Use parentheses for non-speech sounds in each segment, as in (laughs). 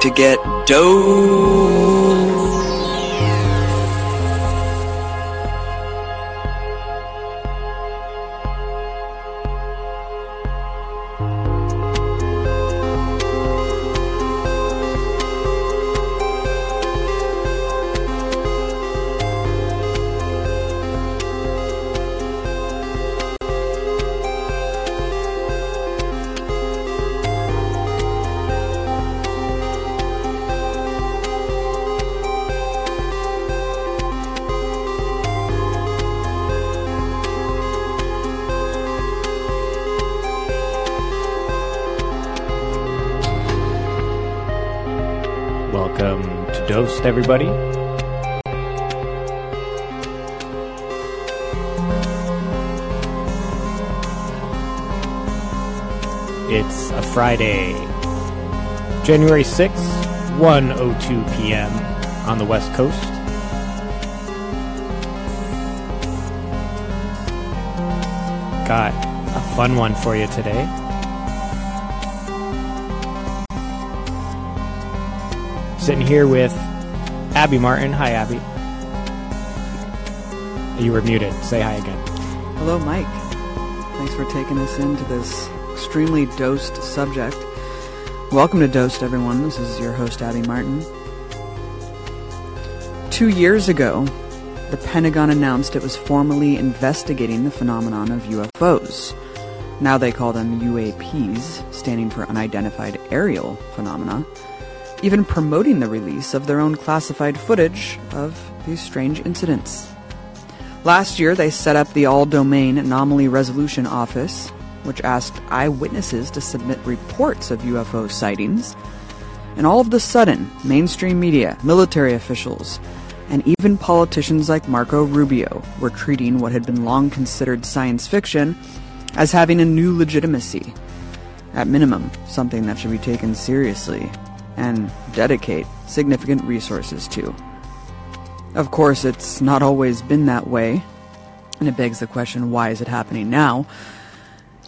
to get dope. Everybody. It's a Friday, January 6th, 1.02 p.m. on the West Coast. Got a fun one for you today. Sitting here with Abby Martin. Hi, Abby. You were muted. Say hi again. Hello, Mike. Thanks for taking us into this extremely dosed subject. Welcome to Dosed, everyone. This is your host, Abby Martin. Two years ago, the Pentagon announced it was formally investigating the phenomenon of UFOs. Now they call them UAPs, standing for Unidentified Aerial Phenomena, even promoting the release of their own classified footage of these strange incidents. Last year, they set up the All Domain Anomaly Resolution Office, which asked eyewitnesses to submit reports of UFO sightings. And all of the sudden, mainstream media, military officials, and even politicians like Marco Rubio were treating what had been long considered science fiction as having a new legitimacy. At minimum, something that should be taken seriously and dedicate significant resources to. Of course, it's not always been that way, and it begs the question why is it happening now?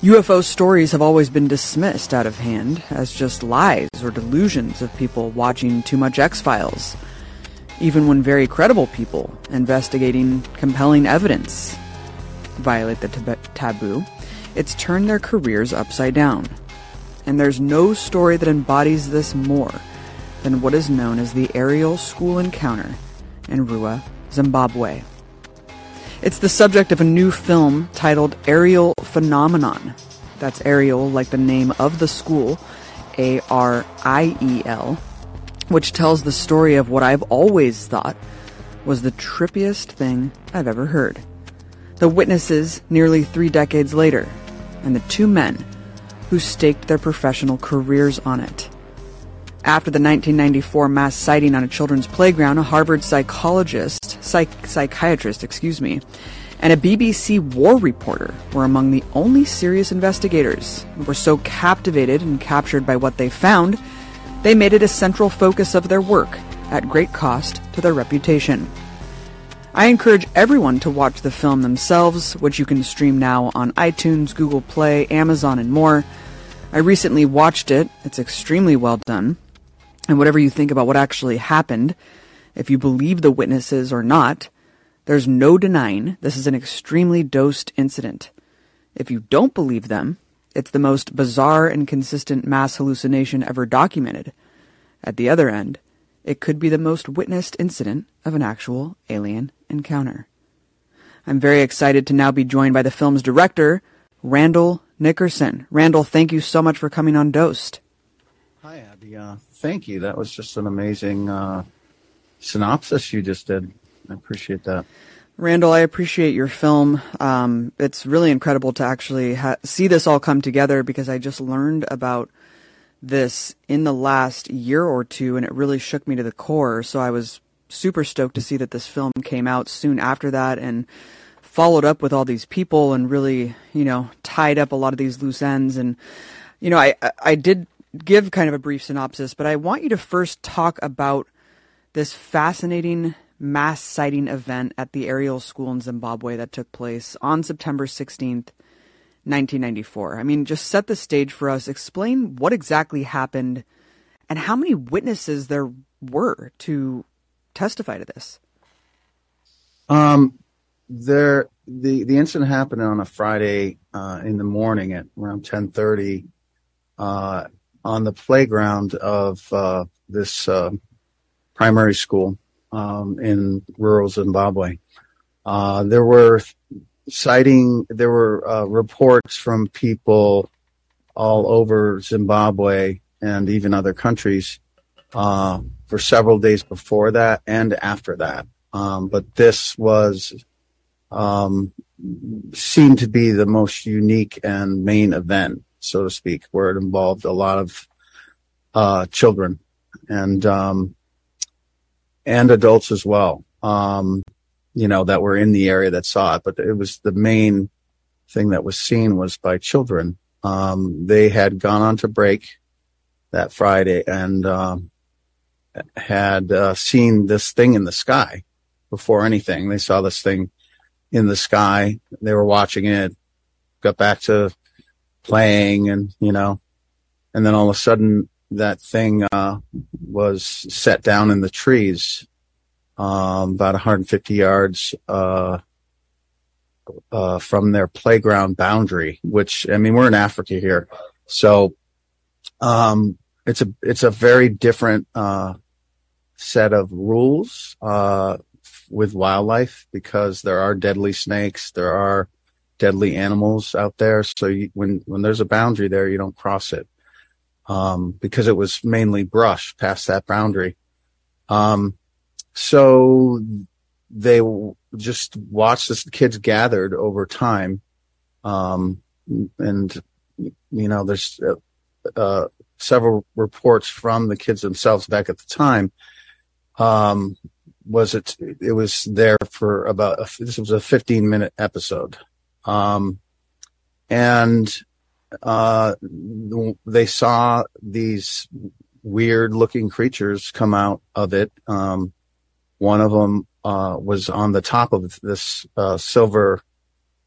UFO stories have always been dismissed out of hand as just lies or delusions of people watching too much X Files, even when very credible people investigating compelling evidence violate the tab- taboo. It's turned their careers upside down. And there's no story that embodies this more than what is known as the Ariel school encounter in Ruwa, Zimbabwe. It's the subject of a new film titled Ariel Phenomenon. That's Ariel, like the name of the school, A R I E L, which tells the story of what I've always thought was the trippiest thing I've ever heard. The witnesses nearly three decades later, and the two men who staked their professional careers on it. After the 1994 mass sighting on a children's playground, a Harvard psychologist, psych- psychiatrist, excuse me, and a BBC war reporter were among the only serious investigators who were so captivated and captured by what they found, they made it a central focus of their work at great cost to their reputation. I encourage everyone to watch the film themselves, which you can stream now on iTunes, Google Play, Amazon, and more. I recently watched it. It's extremely well done. And whatever you think about what actually happened, if you believe the witnesses or not, there's no denying this is an extremely dosed incident. If you don't believe them, it's the most bizarre and consistent mass hallucination ever documented. At the other end, it could be the most witnessed incident of an actual alien encounter. I'm very excited to now be joined by the film's director, Randall Nickerson. Randall, thank you so much for coming on Dosed. Hi, Abby. Uh, thank you. That was just an amazing uh, synopsis you just did. I appreciate that. Randall, I appreciate your film. Um, it's really incredible to actually ha- see this all come together because I just learned about this in the last year or two and it really shook me to the core. So I was super stoked to see that this film came out soon after that and followed up with all these people and really, you know, tied up a lot of these loose ends. And, you know, I, I did give kind of a brief synopsis, but I want you to first talk about this fascinating mass sighting event at the Ariel school in Zimbabwe that took place on September 16th, 1994. I mean, just set the stage for us. Explain what exactly happened and how many witnesses there were to testify to this? Um, there the the incident happened on a Friday uh, in the morning at around ten thirty uh, on the playground of uh, this uh, primary school um, in rural Zimbabwe. Uh, there were citing there were uh, reports from people all over Zimbabwe and even other countries for several days before that and after that. Um, but this was um, seemed to be the most unique and main event, so to speak, where it involved a lot of uh, children and um, and adults as well. Um, you know that were in the area that saw it, but it was the main thing that was seen was by children. Um, they had gone on to break that Friday and um, had uh, seen this thing in the sky before anything. They saw this thing in the sky. They were watching it, got back to playing and, you know, and then all of a sudden that thing, uh, was set down in the trees, um, about 150 yards, uh, uh, from their playground boundary, which, I mean, we're in Africa here. So, um, it's a, it's a very different, uh, set of rules, uh, with wildlife because there are deadly snakes, there are deadly animals out there. So you, when when there's a boundary there, you don't cross it um, because it was mainly brush past that boundary. Um, so they just watched as the kids gathered over time, um, and you know there's uh, uh, several reports from the kids themselves back at the time um, was it it was there for about a, this was a 15 minute episode. Um, and uh, they saw these weird looking creatures come out of it. Um, one of them uh, was on the top of this uh, silver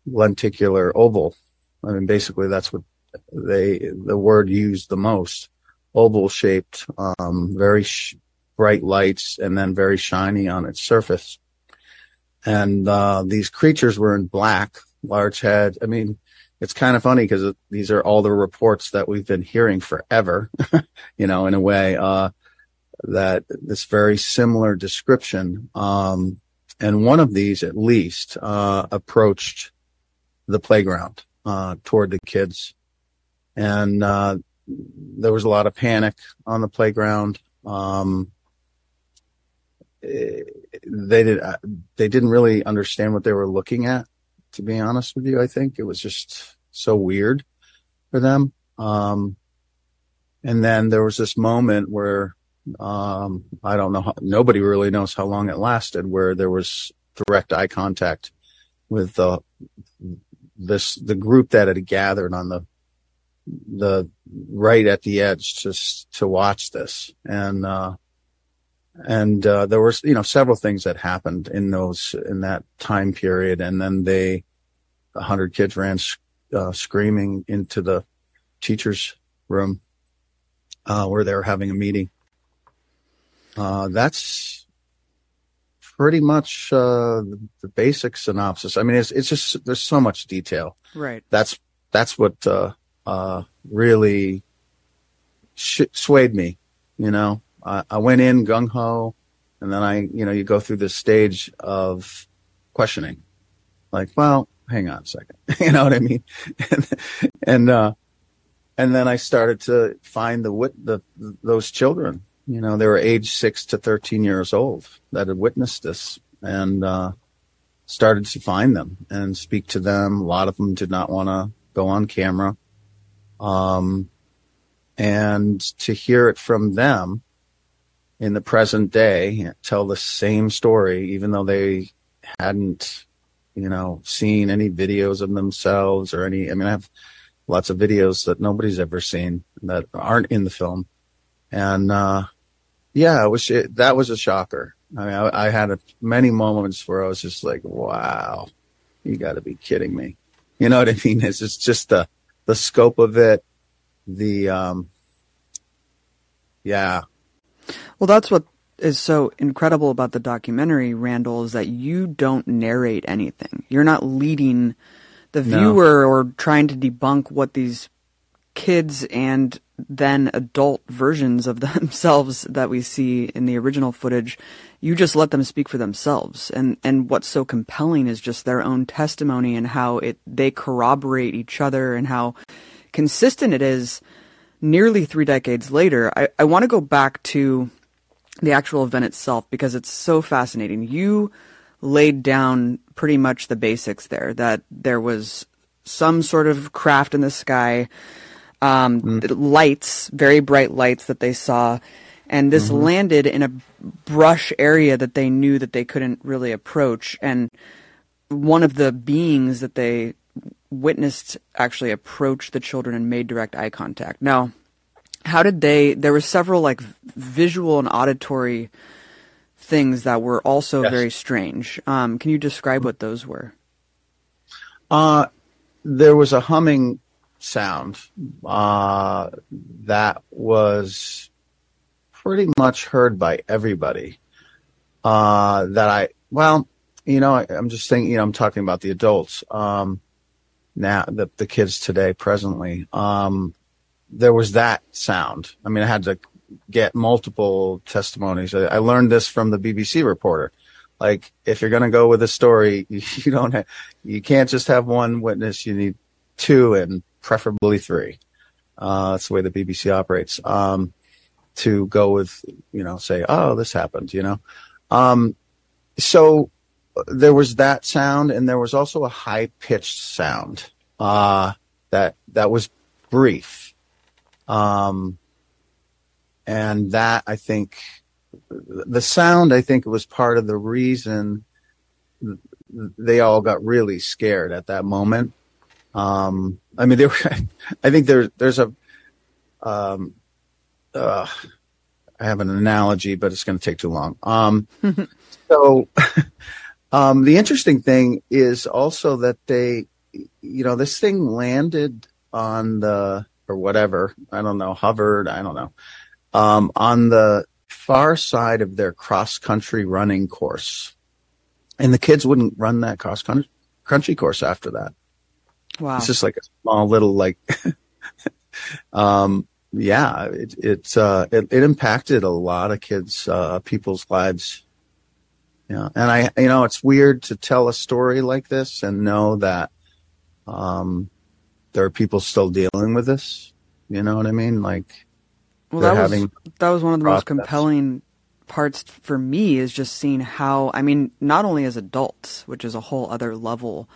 lenticular oval. I mean basically that's what they the word used the most. Oval shaped um, very sh- bright lights and then very shiny on its surface. And uh, these creatures were in black, large head. I mean, it's kind of funny because these are all the reports that we've been hearing forever, (laughs) you know, in a way, uh, that this very similar description. Um, and one of these at least, uh, approached the playground, uh, toward the kids. And, uh, there was a lot of panic on the playground. Um, they did uh, they didn't really understand what they were looking at. To be honest with you, I think it was just so weird for them. Um, and then there was this moment where um, I don't know. How, nobody really knows how long it lasted. Where there was direct eye contact with the this the group that had gathered on the the right at the edge just to watch this and uh, and uh, there was you know several things that happened in those in that time period. And then they a hundred kids ran uh, screaming into the teachers room uh, where they were having a meeting. Uh, that's pretty much uh, the basic synopsis. I mean it's it's just there's so much detail. Right. That's that's what uh, really sh- swayed me you know uh, I went in gung ho, and then I, you know, you go through this stage of questioning, like, well, hang on a second, (laughs) you know what I mean? and, (laughs) and, uh, and then I started to find the wit, the, those children, you know, they were age six to 13 years old that had witnessed this and, uh, started to find them and speak to them. A lot of them did not want to go on camera. Um, and to hear it from them, in the present day tell the same story, even though they hadn't, you know, seen any videos of themselves or any. I mean, I have lots of videos that nobody's ever seen that aren't in the film, and uh, yeah, it was it, that was a shocker. I mean, I, I had a, many moments where I was just like, "Wow, you got to be kidding me!" You know what I (laughs) mean? It's just, just the the scope of it, the um, Yeah. Well, that's what is so incredible about the documentary, Randall, is that you don't narrate anything. You're not leading the No. viewer or trying to debunk what these kids and then adult versions of (laughs) themselves that we see in the original footage. You just let them speak for themselves. And, and what's so compelling is just their own testimony and how it, they corroborate each other and how consistent it is nearly three decades later. I, I want to go back to the actual event itself because it's so fascinating. You laid down pretty much the basics there that there was some sort of craft in the sky, um, the lights, very bright lights that they saw, and this landed in a brush area that they knew that they couldn't really approach. And one of the beings that they witnessed actually approached the children and made direct eye contact. Now, how did they there were several like visual and auditory things that were also Yes. very strange um, can you describe what those were Uh, there was a humming sound uh, that was pretty much heard by everybody. Uh, that I, well, you know, I, I'm just thinking, you know, I'm talking about the adults. Um, now, the, the kids today, presently. Um, there was that sound. I mean, I had to get multiple testimonies. I, I learned this from the BBC reporter. Like, if you're going to go with a story, (laughs) you don't you can't just have one witness. You need two and preferably three. Uh, that's the way the BBC operates. Um, to go with, you know, say, oh, this happened, you know. Um, so there was that sound, and there was also a high pitched sound uh, that that was brief, um, and that I think the sound I think was part of the reason they all got really scared at that moment. Um, I mean, there (laughs) I think there, there's a, um, uh, I have an analogy, but it's going to take too long. Um, (laughs) so, (laughs) um, the interesting thing is also that they, you know, this thing landed on the, or whatever, I don't know, hovered, I don't know, um, on the far side of their cross country running course. And the kids wouldn't run that cross coun- country course after that. wow It's just like a small little like, (laughs) um, yeah, it it, uh, it it impacted a lot of kids, uh, people's lives. Yeah, and I, you know, it's weird to tell a story like this and know that, um, there are people still dealing with this. You know what I mean? Like, well that was that was one of the most compelling parts for me is just seeing how i mean not only as adults which is a whole other level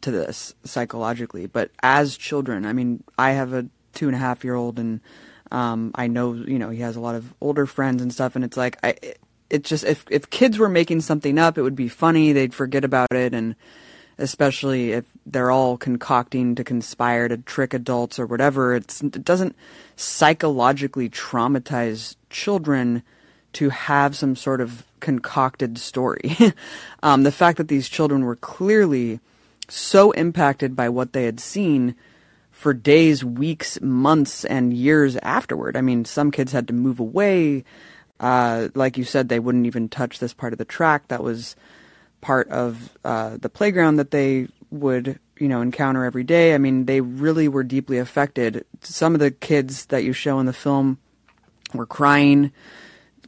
to this psychologically but as children i mean i have a two and a half year old and um, i know you know he has a lot of older friends and stuff and it's like i it, it just if if kids were making something up it would be funny they'd forget about it and especially if they're all concocting to conspire to trick adults or whatever it's it doesn't psychologically traumatize children to have some sort of concocted story. (laughs) um, the fact that these children were clearly so impacted by what they had seen for days, weeks, months, and years afterward. I mean, some kids had to move away. Uh, like you said, they wouldn't even touch this part of the track that was part of uh, the playground that they would, you know, encounter every day. I mean, they really were deeply affected. Some of the kids that you show in the film were crying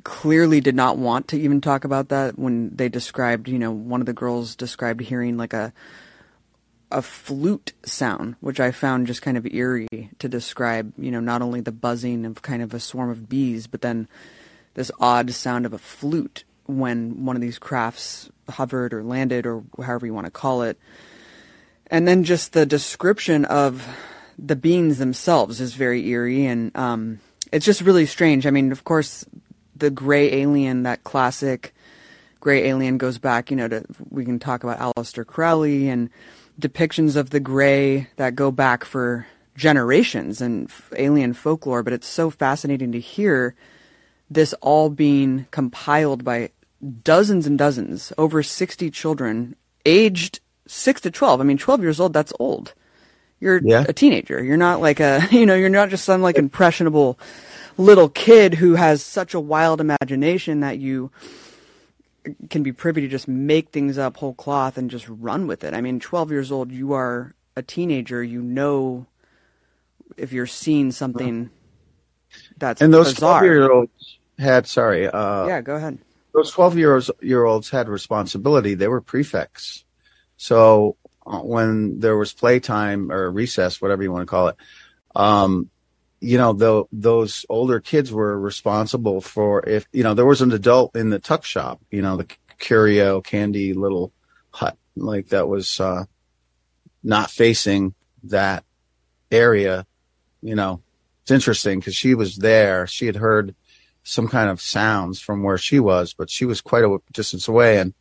clearly did not want to even talk about that when they described, you know, one of the girls described hearing like a a flute sound, which I found just kind of eerie to describe, you know, not only the buzzing of kind of a swarm of bees, but then this odd sound of a flute when one of these crafts hovered or landed or however you want to call it. And then just the description of the beings themselves is very eerie and um, it's just really strange. I mean, of course, the gray alien, that classic gray alien goes back, you know, to we can talk about Aleister Crowley and depictions of the gray that go back for generations f- alien folklore, but it's so fascinating to hear this all being compiled by dozens and dozens, over 60 children aged 6 to 12. I mean, 12 years old, that's old. You're Yeah. a teenager. You're not like a, (laughs) you know, you're not just some like impressionable little kid who has such a wild imagination that you can be privy to just make things up whole cloth and just run with it. I mean, 12 years old, you are a teenager, you know if you're seeing something that's and those bizarre. 12 year olds had, sorry, uh, yeah, go ahead. those 12 years year olds had responsibility. They were prefects. So uh, when there was playtime or recess, whatever you want to call it, um, you know, tho- those older kids were responsible for if, you know, there was an adult in the tuck shop, you know, the curio candy little hut, like that was, uh, not facing that area, you know, it's interesting because she was there. She had heard some kind of sounds from where she was, but she was quite a distance away and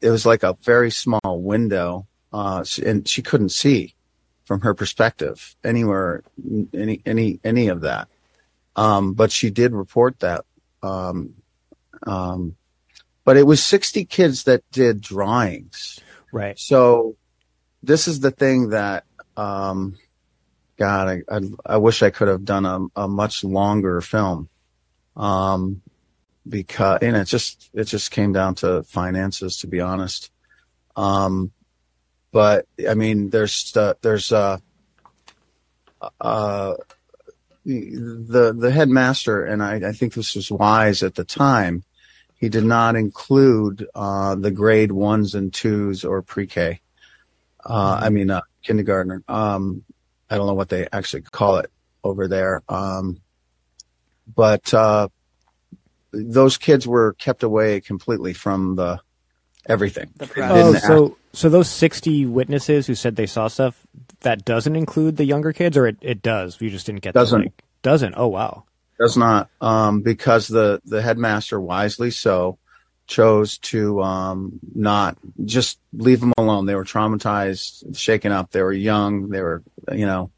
it was like a very small window, uh, and she couldn't see from her perspective anywhere, any, any, any of that. Um, but she did report that. Um, um, but it was 60 kids that did drawings. Right. So this is the thing that, um, God, I, I, I wish I could have done a, a much longer film. Um, because, and it just, it just came down to finances, to be honest. Um, but I mean, there's, uh, there's, uh, uh, the, the headmaster, and I, I think this was wise at the time. He did not include, uh, the grade ones and twos or pre-K. Uh, I mean, uh, kindergartner. Um, I don't know what they actually call it over there. Um, but, uh, those kids were kept away completely from the everything. The Oh, didn't so so those sixty witnesses who said they saw stuff that doesn't include the younger kids, or it, it does. You just didn't get the, Doesn't. like- doesn't. Oh wow. Does not, um, because the, the headmaster wisely so chose to, um, not just leave them alone. They were traumatized, shaken up. They were young. They were, you know,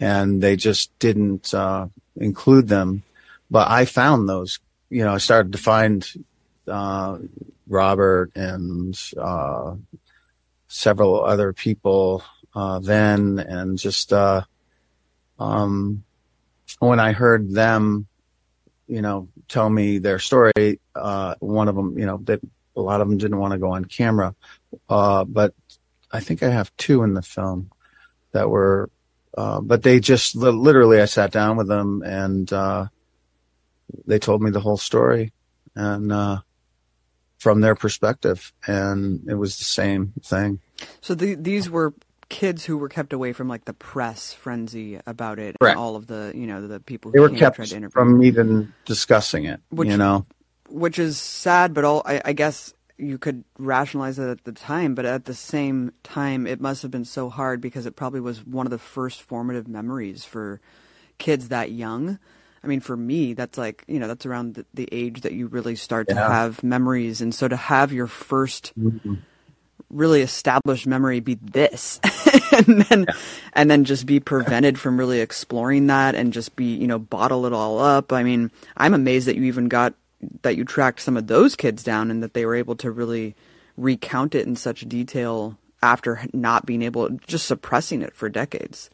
and they just didn't, uh, include them. But I found those, you know, I started to find, uh, Robert and, uh, several other people, uh, then and just, uh, um, when I heard them, you know, tell me their story, uh, one of them, you know, a lot of them didn't want to go on camera. Uh, but I think I have two in the film that were, but they just literally, I sat down with them and, uh, they told me the whole story and, uh, from their perspective and it was the same thing. So the, these were kids who were kept away from like the press frenzy about it Correct. and all of the you know the people who They were kept tried to interview. from even discussing it, Which- you know? which is sad, but all I, I guess you could rationalize it at the time. But at the same time, it must have been so hard because it probably was one of the first formative memories for kids that young. I mean, for me, that's like you know that's around the, the age that you really start to have memories, and so to have your first Mm-hmm. really established memory be this (laughs) and then and then just be prevented from really exploring that and just be you know bottle it all up. I mean i'm amazed that you even got that you tracked some of those kids down and that they were able to really recount it in such detail after not being able just suppressing it for decades.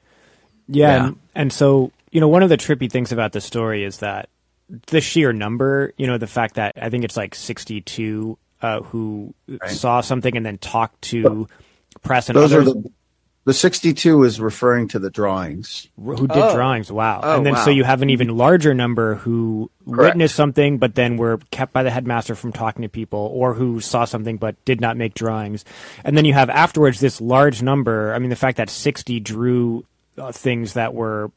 Yeah, Yeah. And, and so you know, one of the trippy things about the story is that the sheer number, you know, the fact that I think it's like sixty-two uh, who saw something and then talked to press and Those are the, the 62 is referring to the drawings. who did Oh. drawings. Wow. Oh, and then so you have an even larger number who Correct. witnessed something but then were kept by the headmaster from talking to people or who saw something but did not make drawings. And then you have afterwards this large number. I mean, the fact that 60 drew uh, things that were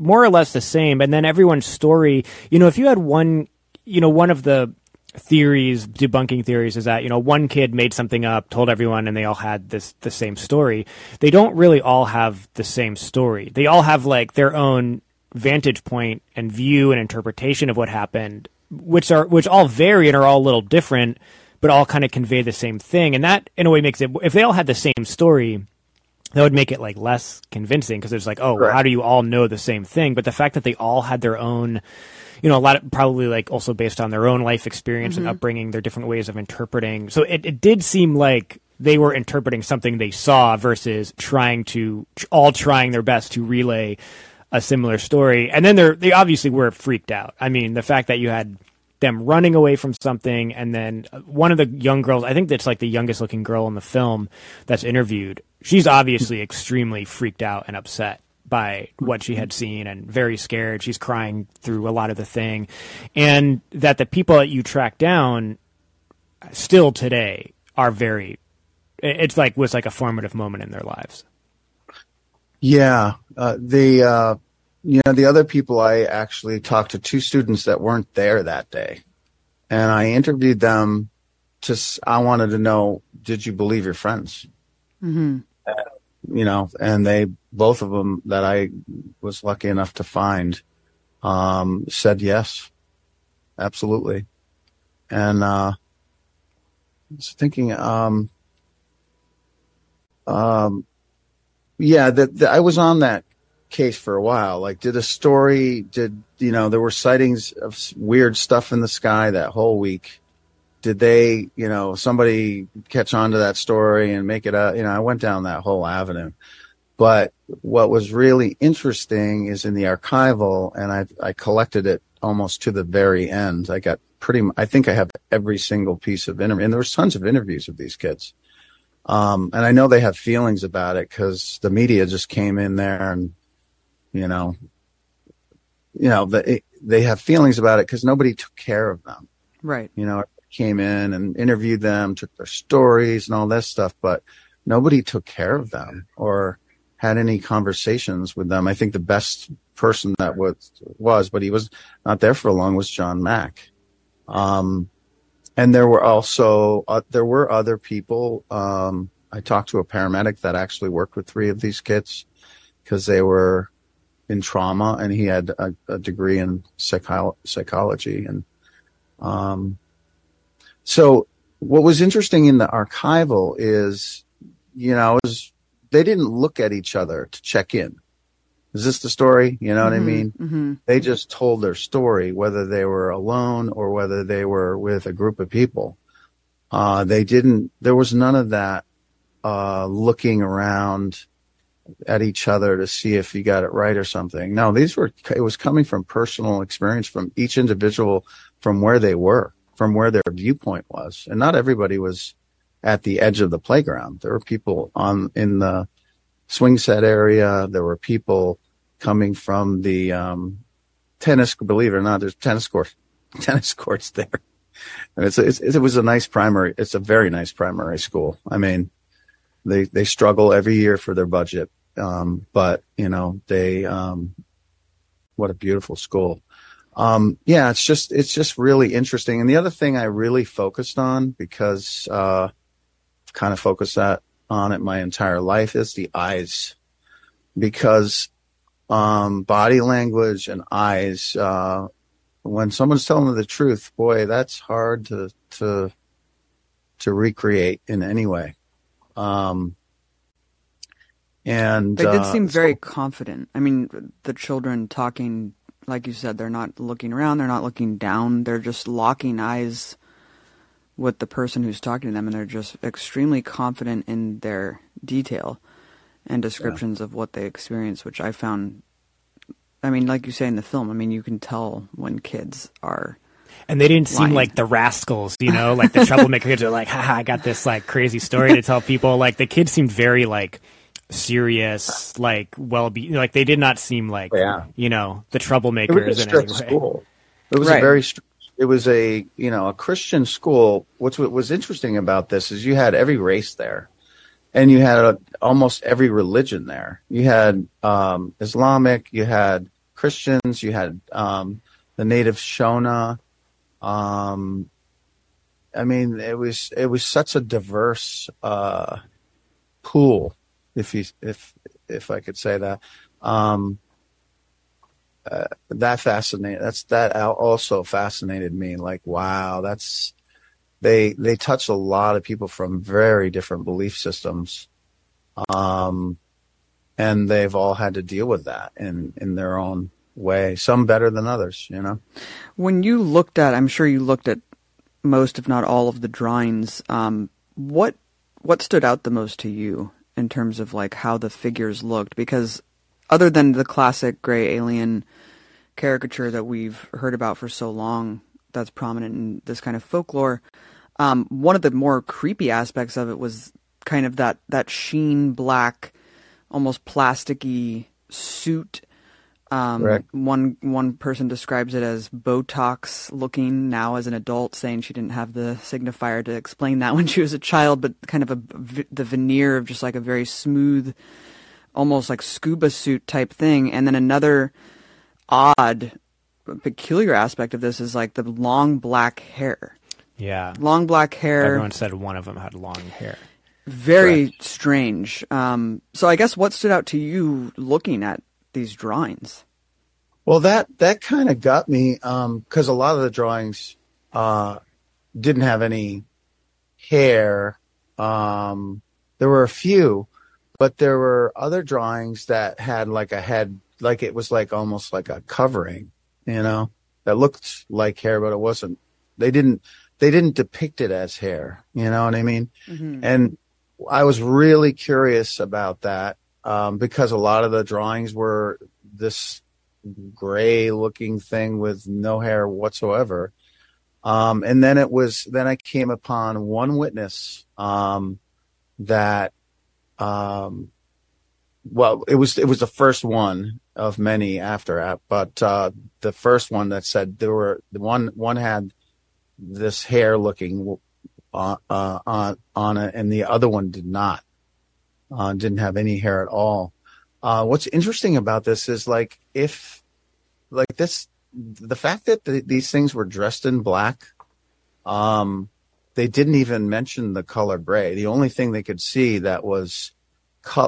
more or less the same. And then everyone's story, you know, if you had one, you know, one of the theories, debunking theories is that, you know, one kid made something up, told everyone, and they all had this, the same story. They don't really all have the same story. They all have like their own vantage point and view and interpretation of what happened, which are, which all vary and are all a little different, but all kind of convey the same thing. And that in a way makes it, if they all had the same story, that would make it like less convincing because it's like, oh, well, how do you all know the same thing? But the fact that they all had their own, you know, a lot of probably like also based on their own life experience and mm-hmm. upbringing, their different ways of interpreting. So it, it did seem like they were interpreting something they saw versus trying to all trying their best to relay a similar story. And then they they obviously were freaked out. I mean, the fact that you had them running away from something, and then one of the young girls, I think that's like the youngest looking girl in the film that's interviewed. She's obviously extremely freaked out and upset by what she had seen and very scared. She's crying through a lot of the thing. And that the people that you track down still today are very it's like was like a formative moment in their lives. Yeah, uh, the uh, you know the other people I actually talked to two students that weren't there that day, and I interviewed them. To I wanted to know, did you believe your friends? Mm-hmm. Uh, you know, and they both of them that I was lucky enough to find um, said yes, absolutely, and uh, I was thinking, um, um, yeah, that I was on that case for a while. Like, did a story, did, you know, there were sightings of weird stuff in the sky that whole week. Did they, you know, somebody catch on to that story and make it a, you know, I went down that whole avenue. But what was really interesting is in the archival, and I, I collected it almost to the very end. I got pretty, I think I have every single piece of interview, and there was tons of interviews of these kids. Um, and I know they have feelings about it because the media just came in there and, you know, you know, the, they have feelings about it because nobody took care of them. Right. You know, came in and interviewed them, took their stories and all this stuff, but nobody took care of them or had any conversations with them. I think the best person that was, was, but he was not there for long was John Mack. Um, and there were also uh, there were other people. Um, I talked to a paramedic that actually worked with three of these kids because they were in trauma, and he had a, a degree in psycho- psychology. And um, so, what was interesting in the archival is, you know, was they didn't look at each other to check in is this the story? You know what mm-hmm, I mean? Mm-hmm. They just told their story, whether they were alone or whether they were with a group of people. Uh, they didn't, there was none of that, uh, looking around at each other to see if you got it right or something. No, these were, it was coming from personal experience from each individual from where they were, from where their viewpoint was. And not everybody was at the edge of the playground. There were people on, in the, swing set area. There were people coming from the um, tennis. Believe it or not, there's tennis courts, (laughs) tennis courts there. And it's, it's, it was a nice primary. It's a very nice primary school. I mean, they they struggle every year for their budget, um, but you know they um, what a beautiful school. Um, yeah, it's just it's just really interesting. And the other thing I really focused on because uh, kind of focused that on it my entire life is the eyes because um, body language and eyes uh, when someone's telling the truth boy that's hard to to to recreate in any way um, and they did uh, seem very confident i mean the children talking like you said they're not looking around they're not looking down they're just locking eyes with the person who's talking to them, and they're just extremely confident in their detail and descriptions yeah. of what they experience, which I found. I mean, like you say in the film, I mean, you can tell when kids are. And they didn't lying. seem like the rascals, you know, like the (laughs) troublemaker kids are like, haha, I got this like crazy story to tell people. Like the kids seemed very like serious, like well be like they did not seem like, yeah. you know, the troublemakers it was a strict School. It was right. a very strict it was a you know a Christian school. What's what was interesting about this is you had every race there, and you had a, almost every religion there. You had um, Islamic, you had Christians, you had um, the native Shona. Um, I mean, it was it was such a diverse uh, pool, if you if if I could say that. Um, uh, that fascinated. That's that also fascinated me. Like, wow, that's they they touch a lot of people from very different belief systems, um, and they've all had to deal with that in in their own way. Some better than others, you know. When you looked at, I'm sure you looked at most, if not all, of the drawings. Um, what what stood out the most to you in terms of like how the figures looked? Because other than the classic gray alien caricature that we've heard about for so long, that's prominent in this kind of folklore. Um, one of the more creepy aspects of it was kind of that that sheen black, almost plasticky suit. Um, one one person describes it as Botox looking now as an adult, saying she didn't have the signifier to explain that (laughs) when she was a child, but kind of a v- the veneer of just like a very smooth, almost like scuba suit type thing. And then another odd, peculiar aspect of this is like the long black hair. Yeah. Long black hair Everyone said one of them had long hair. very strange. Um, so I guess what stood out to you looking at these drawings? Well, that that kind of got me because a lot of the drawings uh, didn't have any hair. Um, there were a few, but there were other drawings that had like a head, like it was like almost like a covering, you know, that looked like hair, but it wasn't. They didn't they didn't depict it as hair. You know what I mean? And I was really curious about that um, because a lot of the drawings were this gray looking thing with no hair whatsoever. Um, and then it was, then I came upon one witness, um, that, um, well, it was, it was the first one of many after but, uh, the first one that said there were, the one, one had this hair looking, uh, uh, on, on it and the other one did not, uh, didn't have any hair at all. Uh, what's interesting about this is like if like this the fact that the, these things were dressed in black um they didn't even mention the color gray. The only thing they could see that was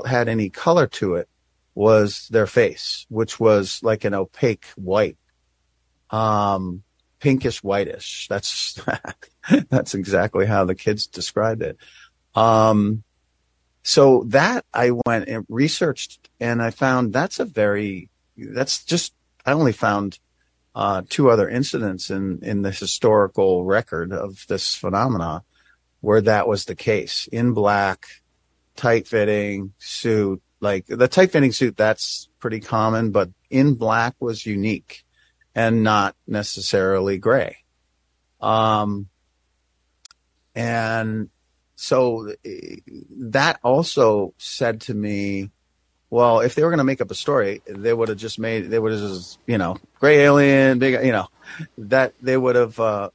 had any color to it was their face which was like an opaque white um pinkish whitish. That's (laughs) that's exactly how the kids described it. Um so that I went and researched and I found that's a very, that's just, I only found uh, two other incidents in, in the historical record of this phenomena where that was the case in black, tight fitting suit. Like the tight fitting suit, that's pretty common, but in black was unique and not necessarily gray. Um, and so eh, that also said to me, well, if they were going to make up a story, they would have just made, they would have just, you know, gray alien, big, you know, that they would have, uh,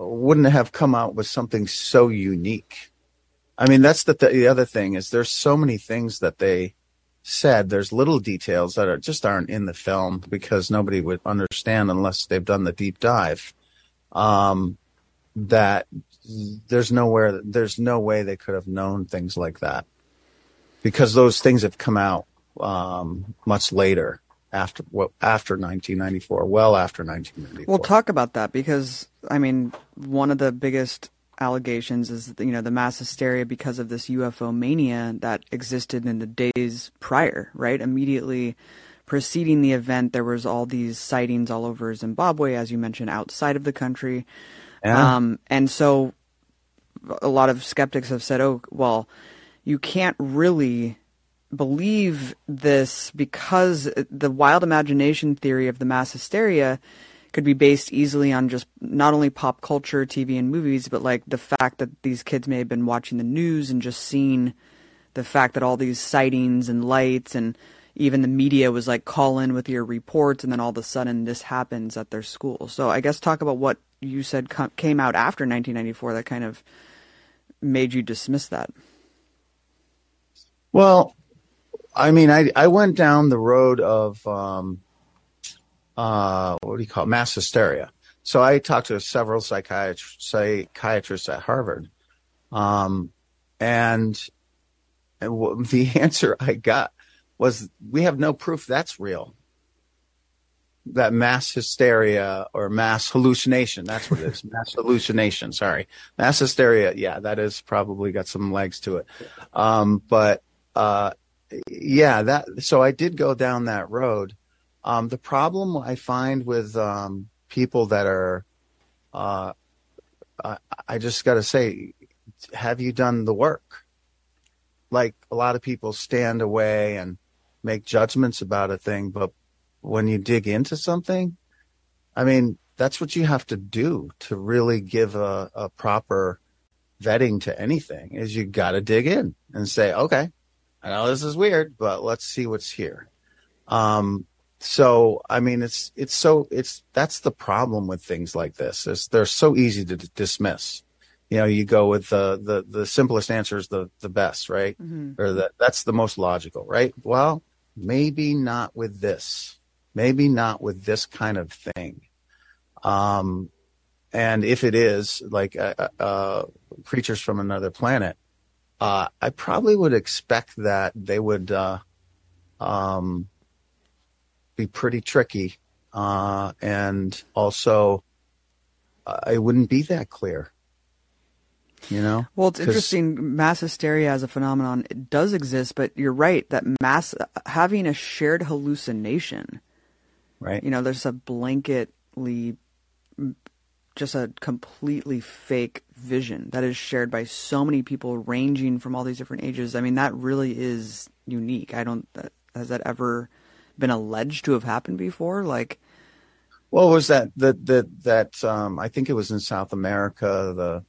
wouldn't have come out with something so unique. I mean, that's the, the other thing is there's so many things that they said. There's little details that are just aren't in the film because nobody would understand unless they've done the deep dive. Um, that there's nowhere there's no way they could have known things like that because those things have come out um, much later after well, after 1994 well after 1994 We'll talk about that because I mean one of the biggest allegations is you know the mass hysteria because of this UFO mania that existed in the days prior, right? Immediately preceding the event, there was all these sightings all over Zimbabwe, as you mentioned, outside of the country. Yeah. Um, and so a lot of skeptics have said, oh, well, you can't really believe this because the wild imagination theory of the mass hysteria could be based easily on just not only pop culture, TV, and movies, but like the fact that these kids may have been watching the news and just seeing the fact that all these sightings and lights and even the media was like call in with your reports and then all of a sudden this happens at their school. So i guess talk about what you said came out after 1994 that kind of made you dismiss that Well, I mean, I I went down the road of um, uh, what do you call it? mass hysteria. So I talked to several psychiatrists, psychiatrists at Harvard, um, and, and w- (laughs) the answer I got was we have no proof that's real. That mass hysteria or mass hallucination, that's what it is. (laughs) mass hallucination, sorry. Mass hysteria, yeah, that is probably got some legs to it. Um, but uh, yeah, that so I did go down that road. Um, the problem I find with um, people that are, uh, I, I just got to say, have you done the work? Like a lot of people stand away and make judgments about a thing, but when you dig into something, I mean, that's what you have to do to really give a, a proper vetting to anything is you got to dig in and say, okay, I know this is weird, but let's see what's here. Um, so, I mean, it's, it's so, it's, that's the problem with things like this is they're so easy to d- dismiss. You know, you go with the, the, the simplest answer is the, the best, right? Or that, that's the most logical, right? Well, maybe not with this, maybe not with this kind of thing. Um, and if it is like uh, uh, creatures from another planet, uh, I probably would expect that they would uh, um, be pretty tricky, uh, and also uh, it wouldn't be that clear. You know, Well, it's interesting. Mass hysteria as a phenomenon it does exist, but you're right that mass having a shared hallucination. Right? You know, there's a blanketly, just a completely fake vision that is shared by so many people, ranging from all these different ages. I mean, that really is unique. I don't. that- Has that ever been alleged to have happened before? Like, What was that? That that that um, I think it was in South America. The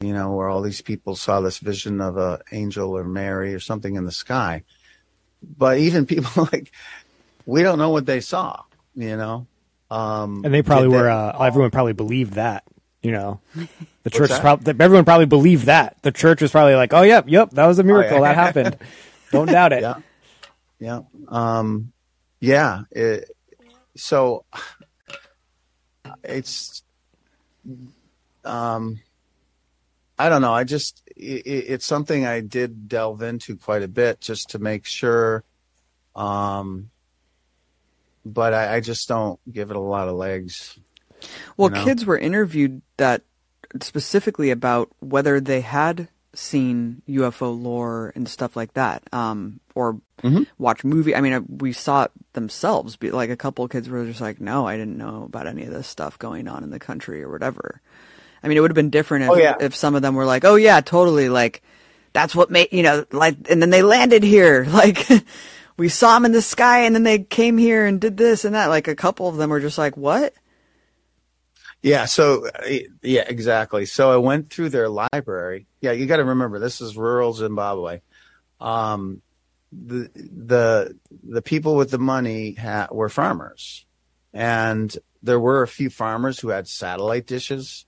you know where all these people saw this vision of a angel or Mary or something in the sky, but even (laughs) people like we don't know what they saw. You know, um, And they probably were. Uh, everyone probably believed that. You know, the church. that? Prob- everyone probably believed that. The church was probably like, "Oh, yep, yep, that was a miracle. yeah. That happened. Don't doubt it." (laughs) yeah, yeah, um, yeah. It, so it's um i don't know i just it, it's something i did delve into quite a bit just to make sure um but i, I just don't give it a lot of legs Well, you know? kids were interviewed that specifically about whether they had seen UFO lore and stuff like that, um, or Mhm. watch movie. I mean, uh, we saw it themselves. Be like a couple of kids were just like, "No, I didn't know about any of this stuff going on in the country or whatever." I mean, it would have been different if Oh, yeah. if some of them were like, "Oh yeah, totally," like that's what made you know, like, and then they landed here, (laughs) like. We saw them in the sky, and then they came here and did this and that. Like a couple of them were just like, "What?" Yeah. So, uh, yeah, exactly. So I went through their library. Yeah, you got to remember this is rural Zimbabwe. Um, the the the people with the money ha- were farmers, and there were a few farmers who had satellite dishes.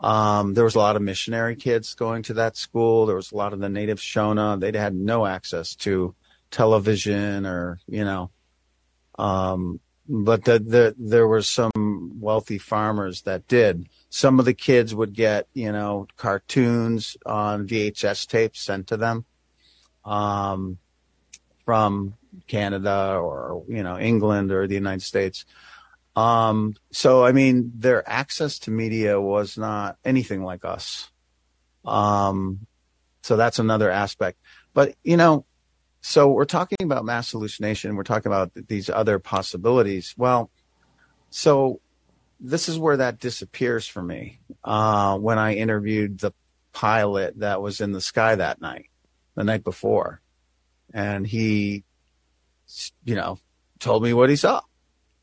Um, there was a lot of missionary kids going to that school. There was a lot of the native Shona. They had no access to television or you know um, but the, the, there were some wealthy farmers that did. Some of the kids would get, you know, cartoons on VHS tapes sent to them um, from Canada or, you know, England or the United States. Um, so, I mean, their access to media was not anything like us. Um, so that's another aspect. But, you know, so we're talking about mass hallucination. We're talking about these other possibilities. Well, so this is where that disappears for me. Uh, when I interviewed the pilot that was in the sky that night, the night before, and he, you know, told me what he saw.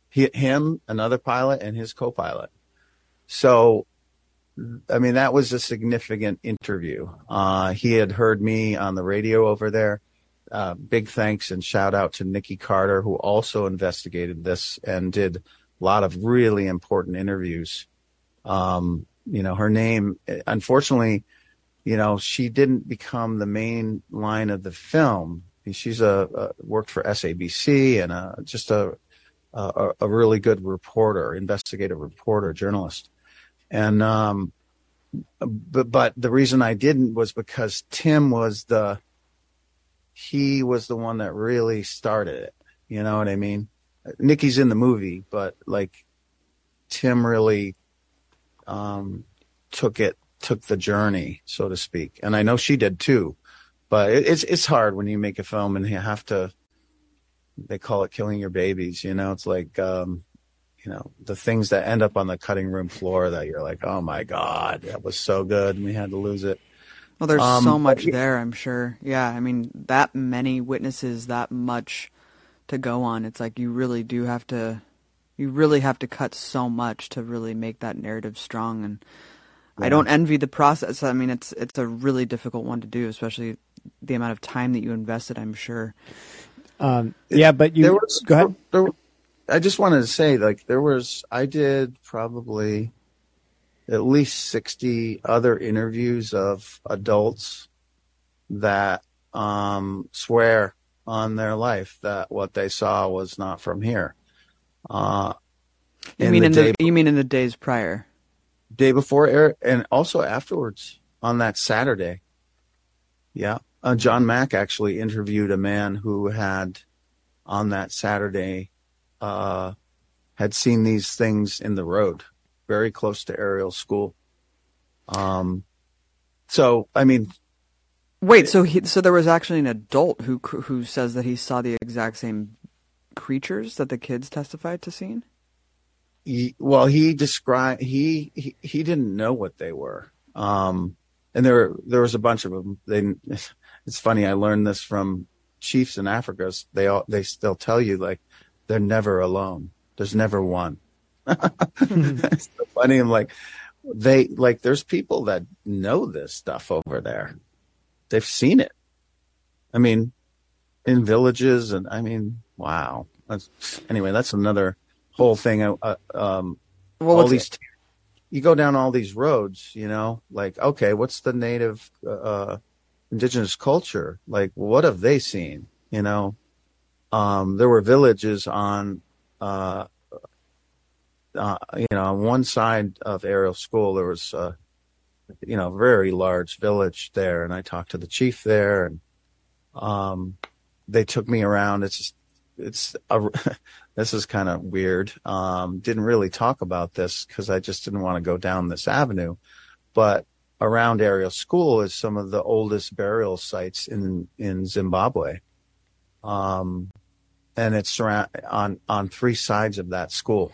He, him, another pilot, and his co-pilot. So, I mean, that was a significant interview. Uh, he had heard me on the radio over there uh, big thanks and shout out to Nikki Carter, who also investigated this and did a lot of really important interviews. Um, you know, her name, unfortunately, you know, she didn't become the main line of the film. She's a, a worked for SABC and a, just a, a a really good reporter, investigative reporter, journalist. And um, but but the reason I didn't was because Tim was the he was the one that really started it. You know what I mean? Nikki's in the movie, but like Tim really um, took it, took the journey, so to speak. And I know she did too. But it, it's it's hard when you make a film and you have to. They call it killing your babies. You know, it's like um, you know the things that end up on the cutting room floor that you're like, oh my god, that was so good, and we had to lose it. Well, there's Um, so much he- there, I'm sure. Yeah, I mean, that many witnesses, that much to go on. It's like you really do have to, you really have to cut so much to really make that narrative strong. And I don't envy the process. I mean, it's it's a really difficult one to do, especially the amount of time that you invested. I'm sure. Um, yeah, but you there was go ahead. there- I just wanted to say, like, there was I did probably at least sixty other interviews of adults that um, swear on their life that what they saw was not from here. Uh, You mean the in the you mean in the days prior? day before and also afterwards on that Saturday. Yeah. Uh, John Mack actually interviewed a man who had on that Saturday uh, had seen these things in the road very close to Ariel School. Um, so, I mean, Wait, so he so there was actually an adult who who says that he saw the exact same creatures that the kids testified to seeing. he, well, he described he, he he didn't know what they were. Um, and there there was a bunch of them. They (laughs) it's funny. I learned this from chiefs in Africa. They all they still tell you like they're never alone. There's never one. (laughs) it's so funny. I'm like they like there's people that know this stuff over there. They've seen it. I mean, in villages and I mean, wow. That's, anyway, that's another whole thing. Uh, uh, um, Well, all these, you go down all these roads, you know, like, okay, what's the native, uh, indigenous culture? Like, what have they seen? You know, um, there were villages on, uh, uh, you know, on one side of Ariel School, there was, uh, you know, a very large village there. And I talked to the chief there and, um, they took me around. It's it's a, (laughs) this is kind of weird. Um, didn't really talk about this because I just didn't want to go down this avenue. But around Ariel School is some of the oldest burial sites in in Zimbabwe, um, and it's surround on on three sides of that school.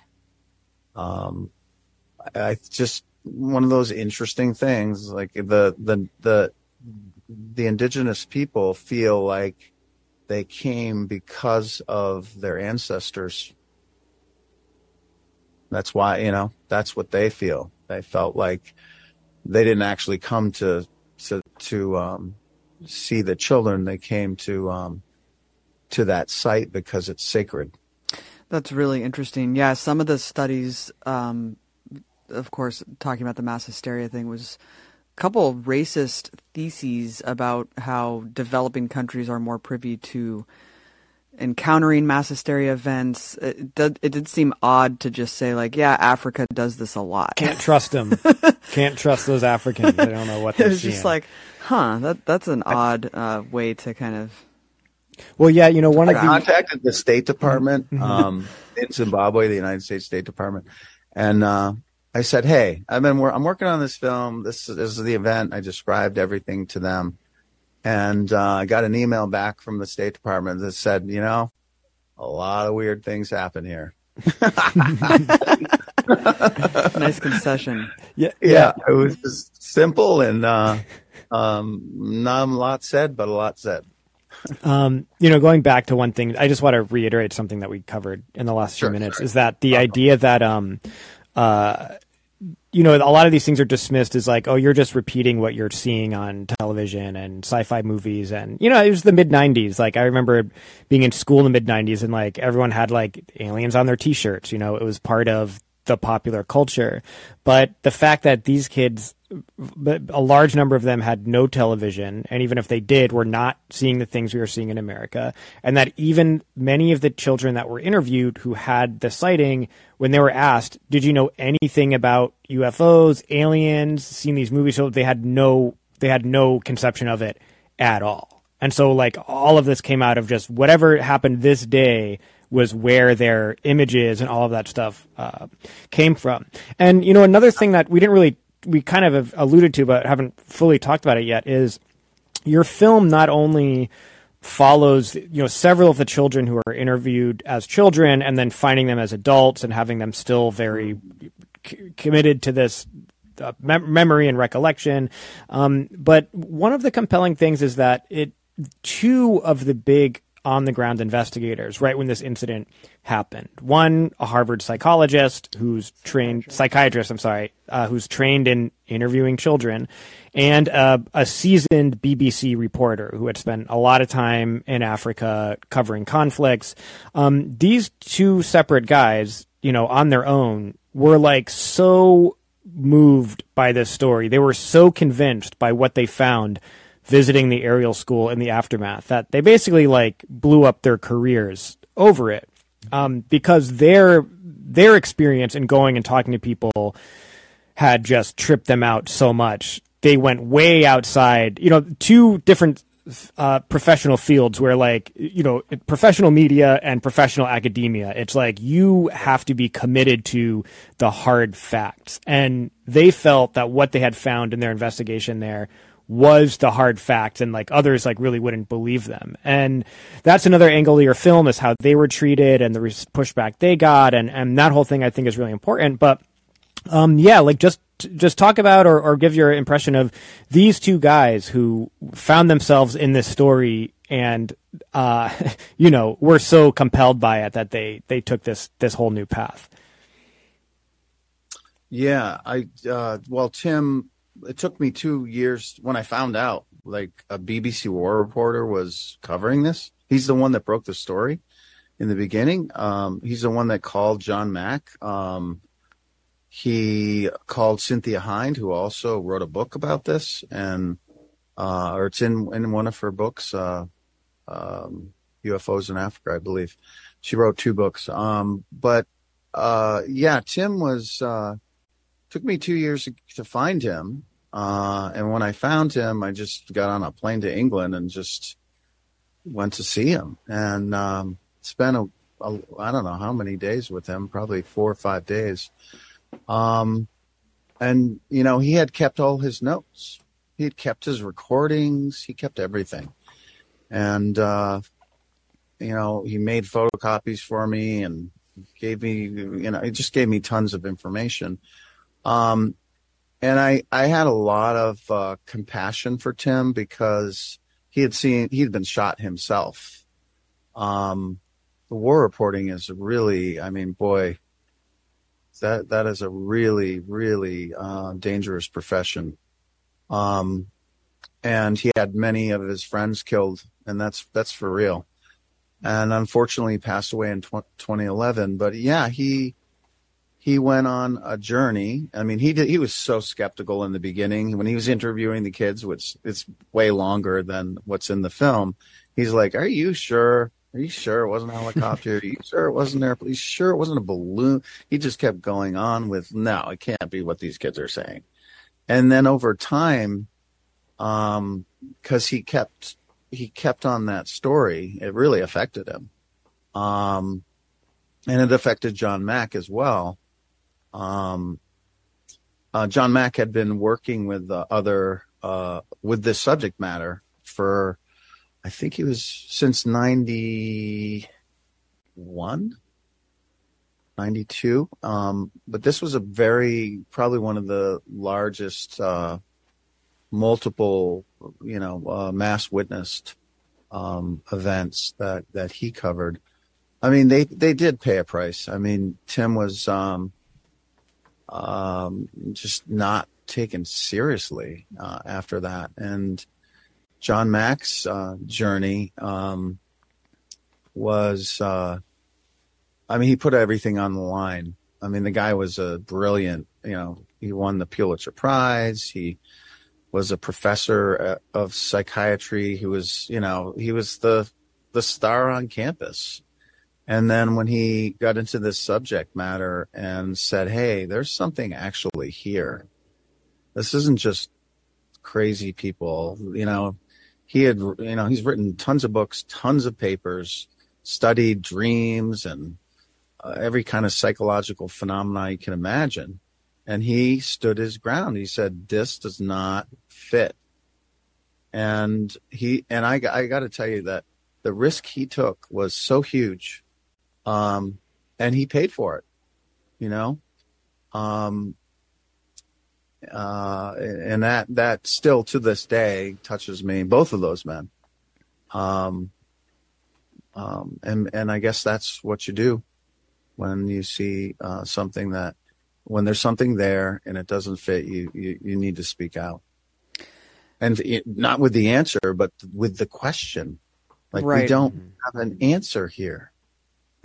Um, I, I just one of those interesting things, like the the the the indigenous people feel like they came because of their ancestors. That's why, you know, that's what they feel. They felt like they didn't actually come to to, to um, see the children. They came to um, to that site because it's sacred. That's really interesting. Yeah, some of the studies, um, of course, talking about the mass hysteria thing was a couple of racist theses about how developing countries are more privy to encountering mass hysteria events. It did, it did seem odd to just say like, yeah, Africa does this a lot. Can't trust them. (laughs) Can't trust those Africans. They don't know what they're it was seeing. just like, huh, that that's an odd uh, way to kind of. Well, yeah, you know, one of I the contacted the State Department um, in Zimbabwe, the United States State Department, and uh, I said, "Hey, I've been wor- I'm working on this film. This, is- this is the event. I described everything to them, and uh, I got an email back from the State Department that said, you know, a lot of weird things happen here. (laughs) nice concession. yeah, Yeah, it was just simple and uh, um, not a lot said, but a lot said. Um, you know, going back to one thing, I just want to reiterate something that we covered in the last Sure, few minutes sorry. is that the idea that, um, uh, you know, a lot of these things are dismissed as like, oh, you're just repeating what you're seeing on television and sci-fi movies, and you know, it was the mid '90s. Like I remember being in school in the mid '90s, and like everyone had like aliens on their T-shirts. You know, it was part of the popular culture. But the fact that these kids, but a large number of them had no television, and even if they did, were not seeing the things we were seeing in America, and that even many of the children that were interviewed who had the sighting, when they were asked, "Did you know anything about UFOs, aliens, seen these movies?" So they had no, they had no conception of it at all. And so, like, all of this came out of just whatever happened this day was where their images and all of that stuff uh, came from. And, you know, another thing that we didn't really, we kind of have alluded to, but haven't fully talked about it yet is your film not only follows you know several of the children who are interviewed as children and then finding them as adults and having them still very c- committed to this uh, mem- memory and recollection. Um, but one of the compelling things is that it two of the big on the ground investigators right when this incident happened. One, a Harvard psychologist who's trained psychiatrist. I'm sorry, uh, who's trained in interviewing children, and uh, a seasoned BBC reporter who had spent a lot of time in Africa covering conflicts. Um, these two separate guys, you know, on their own, were like so moved by this story. They were so convinced by what they found visiting the Ariel school in the aftermath that they basically like blew up their careers over it um, because their their experience in going and talking to people had just tripped them out so much. They went way outside you know two different uh, professional fields where like you know professional media and professional academia. It's like you have to be committed to the hard facts. And they felt that what they had found in their investigation there was the hard fact and like others like really wouldn't believe them. And that's another angle of your film is how they were treated and the pushback they got and and that whole thing i think is really important. But um yeah like just just talk about or, or give your impression of these two guys who found themselves in this story and uh (laughs) you know were so compelled by it that they they took this this whole new path. Yeah i uh well tim it took me two years when I found out like a BBC war reporter was covering this. He's the one that broke the story in the beginning. Um, he's the one that called John Mack. Um, he called Cynthia Hind, who also wrote a book about this, and uh, or it's in in one of her books, uh, um, UFOs in Africa, I believe. She wrote two books. Um, but uh, yeah, Tim was uh, took me two years to find him. Uh, and when I found him, I just got on a plane to England and just went to see him and um, spent a, a I don't know how many days with him, probably four or five days. Um, and you know, he had kept all his notes. He had kept his recordings. He kept everything. And uh, you know, he made photocopies for me and gave me, you know, he just gave me tons of information. Um, and I, I had a lot of uh, compassion for Tim because he had seen, he'd been shot himself. Um, the war reporting is really, I mean, boy, that, that is a really, really uh, dangerous profession. Um, and he had many of his friends killed, and that's, that's for real. And unfortunately, he passed away in tw- 2011. But yeah, he, he went on a journey. I mean, he did, he was so skeptical in the beginning when he was interviewing the kids, which it's way longer than what's in the film. He's like, "Are you sure? Are you sure it wasn't a helicopter? Are you sure it wasn't there? Are you sure it wasn't a balloon?" He just kept going on with, "No, it can't be what these kids are saying." And then over time, um, because he kept he kept on that story, it really affected him. Um, and it affected John Mack as well um, uh, John Mack had been working with uh, other uh, with this subject matter for, I think he was since ninety one. 92 um, but this was a very probably one of the largest uh, multiple you know uh, mass witnessed um, events that that he covered. I mean they they did pay a price. I mean tim was um, um, just not taken seriously uh, after that. And John Mack's uh, journey um, was, uh, I mean, he put everything on the line. I mean, the guy was a brilliant, you know, he won the Pulitzer Prize. He was a professor uh, of psychiatry. He was, you know, he was the the star on campus. And then when he got into this subject matter and said, Hey, there's something actually here. This isn't just crazy people. You know, he had, you know, he's written tons of books, tons of papers, studied dreams and uh, every kind of psychological phenomena you can imagine. And he stood his ground. He said, this does not fit. And he, and I, I got to tell you that the risk he took was so huge um, and he paid for it, you know. Um, uh, and that that still to this day touches me. Both of those men. Um, um, and and I guess that's what you do when you see uh, something that when there's something there and it doesn't fit you, you, you need to speak out. And it, not with the answer, but with the question. Like we don't have an answer here.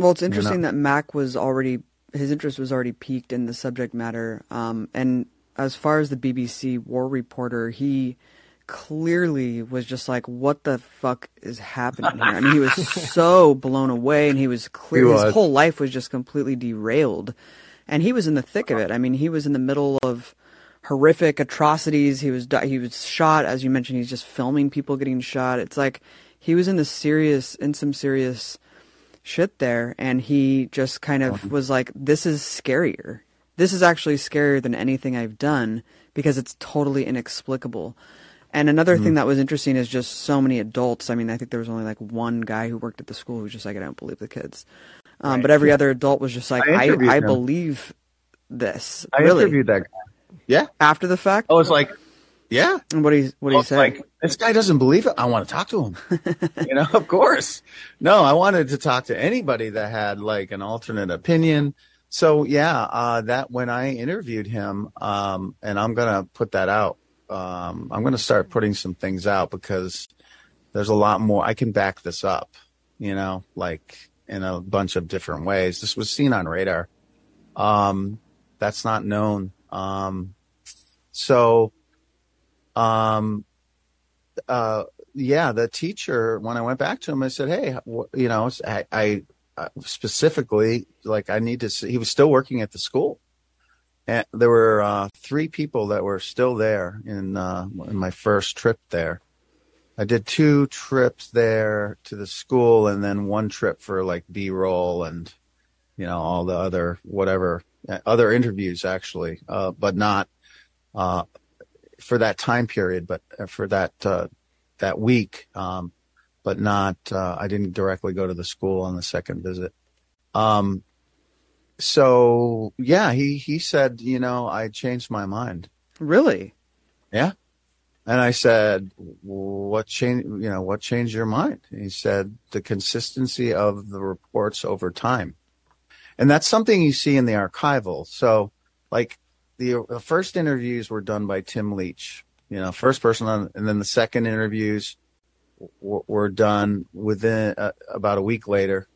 Well, it's interesting that Mack was already his interest was already peaked in the subject matter. Um, and as far as the BBC war reporter, he clearly was just like, "What the fuck is happening here?" I mean, he was (laughs) so blown away, and he was clear. He His whole life was just completely derailed, and he was in the thick of it. I mean, he was in the middle of horrific atrocities. He was he was shot, as you mentioned. He's just filming people getting shot. It's like he was in the serious in some serious shit there and he just kind of was like this is scarier. This is actually scarier than anything i've done because it's totally inexplicable. And another thing that was interesting is just so many adults. I mean i think there was only like one guy who worked at the school who was just like i don't believe the kids. Um, but every other adult was just like I i, I, believe this. I really? interviewed that guy. Yeah. after the fact? I was like, yeah. and what do you what do you say like, this guy doesn't believe it. I want to talk to him. (laughs) you know, of course. No, I wanted to talk to anybody that had like an alternate opinion. So yeah, uh, that when I interviewed him, um, and I'm gonna put that out. Um, I'm gonna start putting some things out because there's a lot more. I can back this up. You know, like in a bunch of different ways. This was seen on radar. Um, that's not known. Um, so, um, uh, yeah, the teacher, when I went back to him, I said, Hey, you know, I, I uh, specifically, like, I need to see, he was still working at the school. And there were uh, three people that were still there in, uh, in my first trip there. I did two trips there to the school and then one trip for like B roll and, you know, all the other, whatever, uh, other interviews actually, uh, but not, uh, for that time period, but uh, for that, uh, that week, um, but not, uh, I didn't directly go to the school on the second visit. Um, so yeah, he, he said, you know, I changed my mind. really Yeah. And I said, what changed, you know, what changed your mind? He said, the consistency of the reports over time. And that's something you see in the archival. So like the, the first interviews were done by Tim Leach, you know, first person on, and then the second interviews w- were done within uh, about a week later.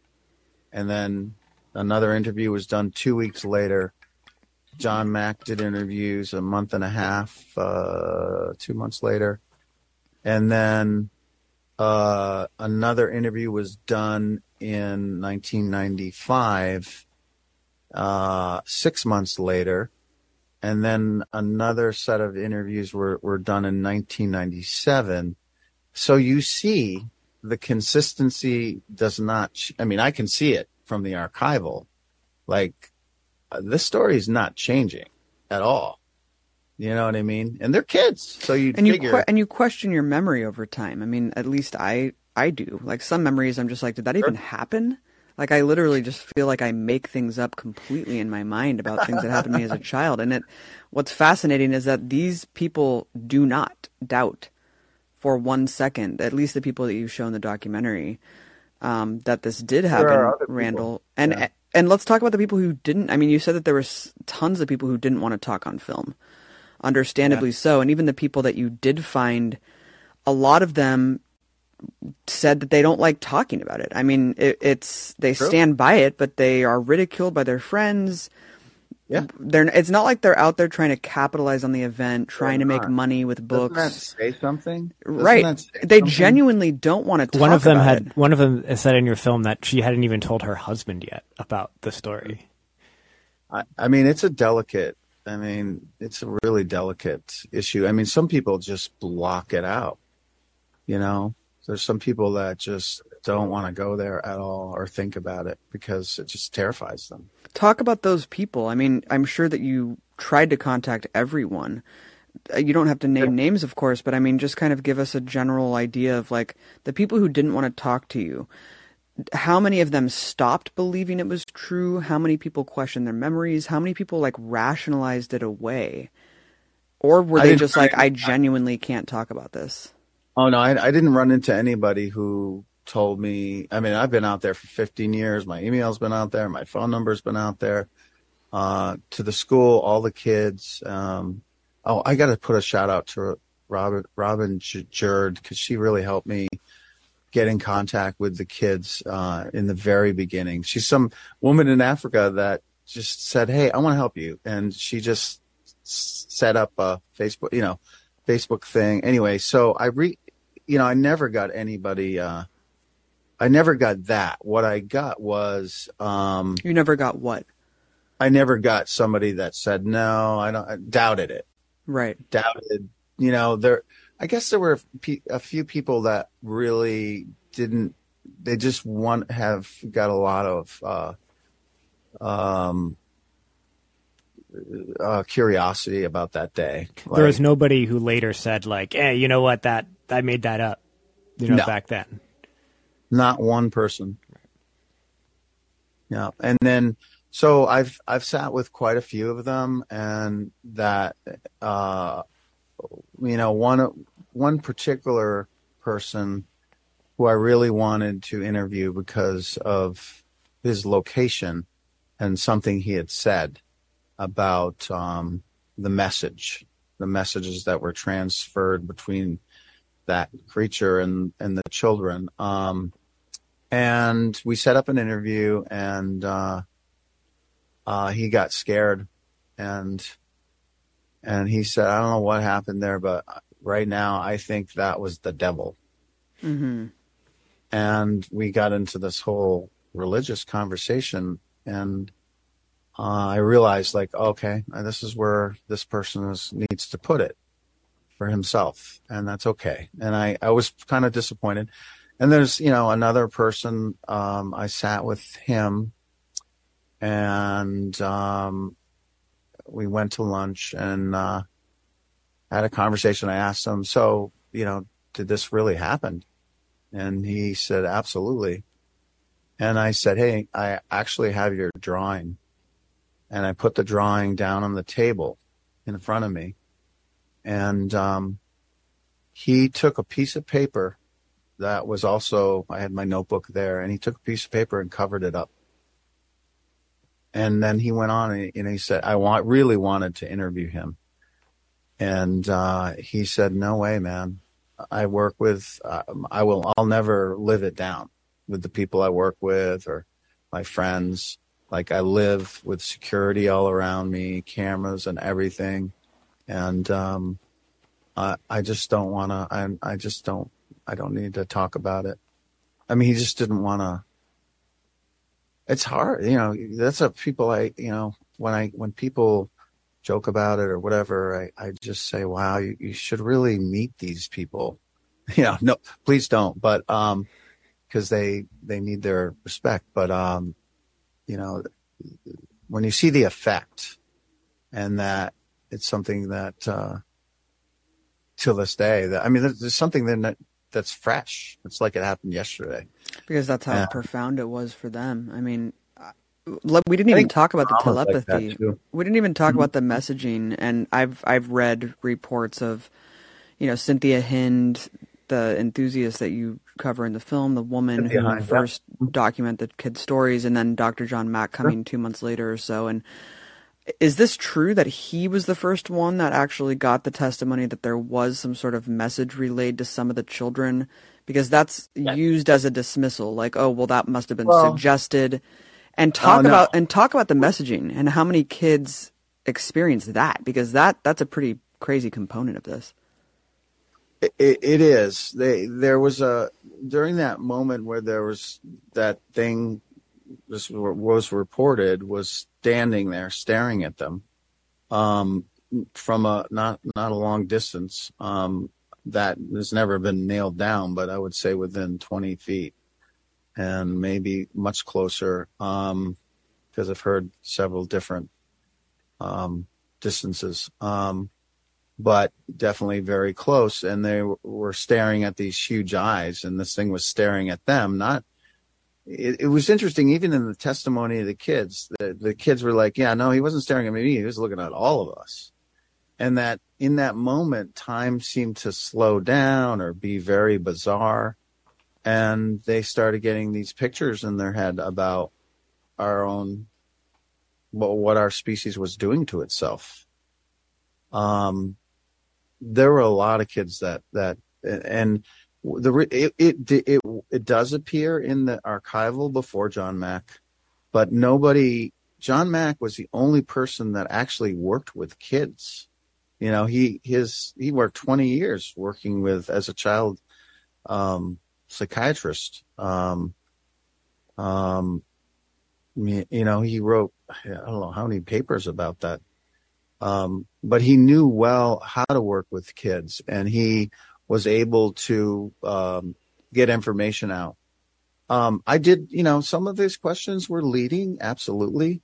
And then another interview was done two weeks later. John Mack did interviews a month and a half, uh, two months later. And then uh, another interview was done in 1995, uh, six months later. And then another set of interviews were, were done in 1997. So you see the consistency does not, ch- I mean, I can see it from the archival. Like, uh, this story is not changing at all. You know what I mean? And they're kids, so you and you que- and you question your memory over time. I mean, at least I I do. Like some memories, I'm just like, did that even happen? Like I literally just feel like I make things up completely in my mind about things that happened to me as a (laughs) child. And it, what's fascinating is that these people do not doubt for one second, at least the people that you show in the documentary, um, that this did happen, are other people. Randall. And Yeah. and let's talk about the people who didn't. I mean, you said that there was tons of people who didn't want to talk on film understandably so. And even the people that you did find, a lot of them said that they don't like talking about it. I mean, it, it's they True. stand by it, but they are ridiculed by their friends. Yeah. They're it's not like they're out there trying to capitalize on the event, trying to make money with Doesn't that books. say something? Doesn't Right. that say They something? genuinely don't want to talk one of them about had it. one of them said in your film that she hadn't even told her husband yet about the story. I, I mean, it's a delicate. I mean, it's a really delicate issue. I mean, some people just block it out. You know, there's some people that just don't want to go there at all or think about it because it just terrifies them. Talk about those people. I mean, I'm sure that you tried to contact everyone. Uh, You don't have to name names, of course, but I mean, just kind of give us a general idea of like the people who didn't want to talk to you. How many of them stopped believing it was true? How many people questioned their memories? How many people like rationalized it away? Or were they just like, I genuinely can't talk about this? Oh no, I, I didn't run into anybody who told me. I mean, I've been out there for 15 years. My email's been out there. My phone number's been out there. Uh, to the school, all the kids. Um, oh, I got to put a shout out to Robin Robin J- Jerd because she really helped me get in contact with the kids uh, in the very beginning. She's some woman in Africa that just said, "Hey, I want to help you," and she just set up a Facebook, you know, Facebook thing. Anyway, so I re, you know, I never got anybody. Uh, I never got that. What I got was, um, You never got what? I never got somebody that said no. I don't I doubted it. Right. Doubted. You know, there. I guess there were pe- a few people that really didn't. They just want have got a lot of. Uh, um, uh, curiosity about that day. there was nobody who later said like, "Hey, you know what? That I made that up." You know, No. back then. Not one person. Yeah, and then so I've I've sat with quite a few of them, and that uh, you know one one particular person who I really wanted to interview because of his location and something he had said about um, the message, the messages that were transferred between that creature and and the children. Um, and we set up an interview, and uh, uh, he got scared, and and he said, "I don't know what happened there, but right now I think that was the devil." hmm And we got into this whole religious conversation, and uh, I realized, like, okay, this is where this person is, needs to put it for himself, and that's okay. And I, I was kind of disappointed. And there's, you know, another person. Um, I sat with him, and um, we went to lunch and uh, had a conversation. I asked him, so, you know, did this really happen? And he said, absolutely. And I said, hey, I actually have your drawing. And I put the drawing down on the table in front of me. And um, he took a piece of paper that was also, I had my notebook there, and he took a piece of paper and covered it up. And then he went on and he, said, I want, really wanted to interview him. And uh, he said, no way, man. I work with, um, I will, I'll never live it down with the people I work with or my friends. Like I live with security all around me, cameras and everything. And, um, I, I just don't want to, I, I just don't, I don't need to talk about it. I mean, he just didn't want to, it's hard, you know, that's a people I, you know, when I, when people joke about it or whatever, I, I just say, wow, you, you should really meet these people. (laughs) You know, no, please don't, but, um, cause they, they need their respect. But, um, you know, when you see the effect and that it's something that, uh, till this day that, I mean, there's, there's something that, that's fresh. It's like it happened yesterday. Because that's how Yeah. profound it was for them. I mean, we didn't even talk about the trauma's like telepathy. we didn't even talk about the messaging. And I've I've read reports of, you know, Cynthia Hind, the enthusiast that you cover in the film, the woman Cynthia who Hind, yeah. first documented the kids' stories, and then Dr. John Mack coming two months later or so. And is this true that he was the first one that actually got the testimony that there was some sort of message relayed to some of the children? Because that's used as a dismissal, like, oh, well, that must have been Well- suggested. And oh, talk Oh, no. about and talk about the messaging and how many kids experience that because that that's a pretty crazy component of this. It, it, it is. They there was a during that moment where there was that thing this was reported was standing there staring at them um, from a not not a long distance. Um, that has never been nailed down, but I would say within 20 feet and maybe much closer um, because I've heard several different um, distances. Um, but definitely very close. And they w- were staring at these huge eyes, and this thing was staring at them. Not. It, it was interesting, even in the testimony of the kids. The, the kids were like, "Yeah, no, he wasn't staring at me. He was looking at all of us." and that in that moment, time seemed to slow down or be very bizarre. And they started getting these pictures in their head about our own, what, what our species was doing to itself. Um, there were a lot of kids that, that, and the, it, it, it, it does appear in the archival before John Mack, but nobody, John Mack was the only person that actually worked with kids. You know he his he worked 20 years working with as a child um, psychiatrist. Um, um, you know he wrote i don't know how many papers about that. Um, but he knew well how to work with kids and he was able to um, get information out um, i did you know some of his questions were leading absolutely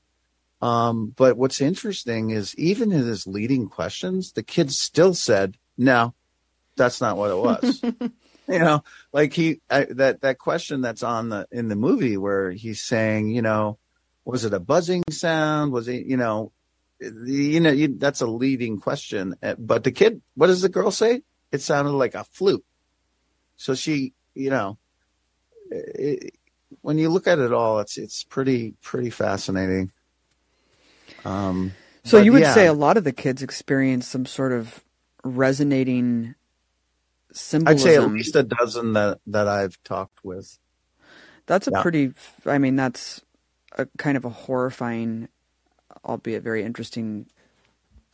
um, but what's interesting is even in his leading questions, the kid still said, "No, that's not what it was." (laughs) you know, like he I, that that question that's on the in the movie where he's saying, you know, was it a buzzing sound? Was it, you know, you know, you, that's a leading question. Uh, but the kid, what does the girl say? It sounded like a flute. So she, you know, it, when you look at it all, it's it's pretty pretty fascinating. Um, so you would yeah. say a lot of the kids experience some sort of resonating symbolism. I'd say at least a dozen that that I've talked with. That's a yeah. pretty. I mean, that's a kind of a horrifying, albeit very interesting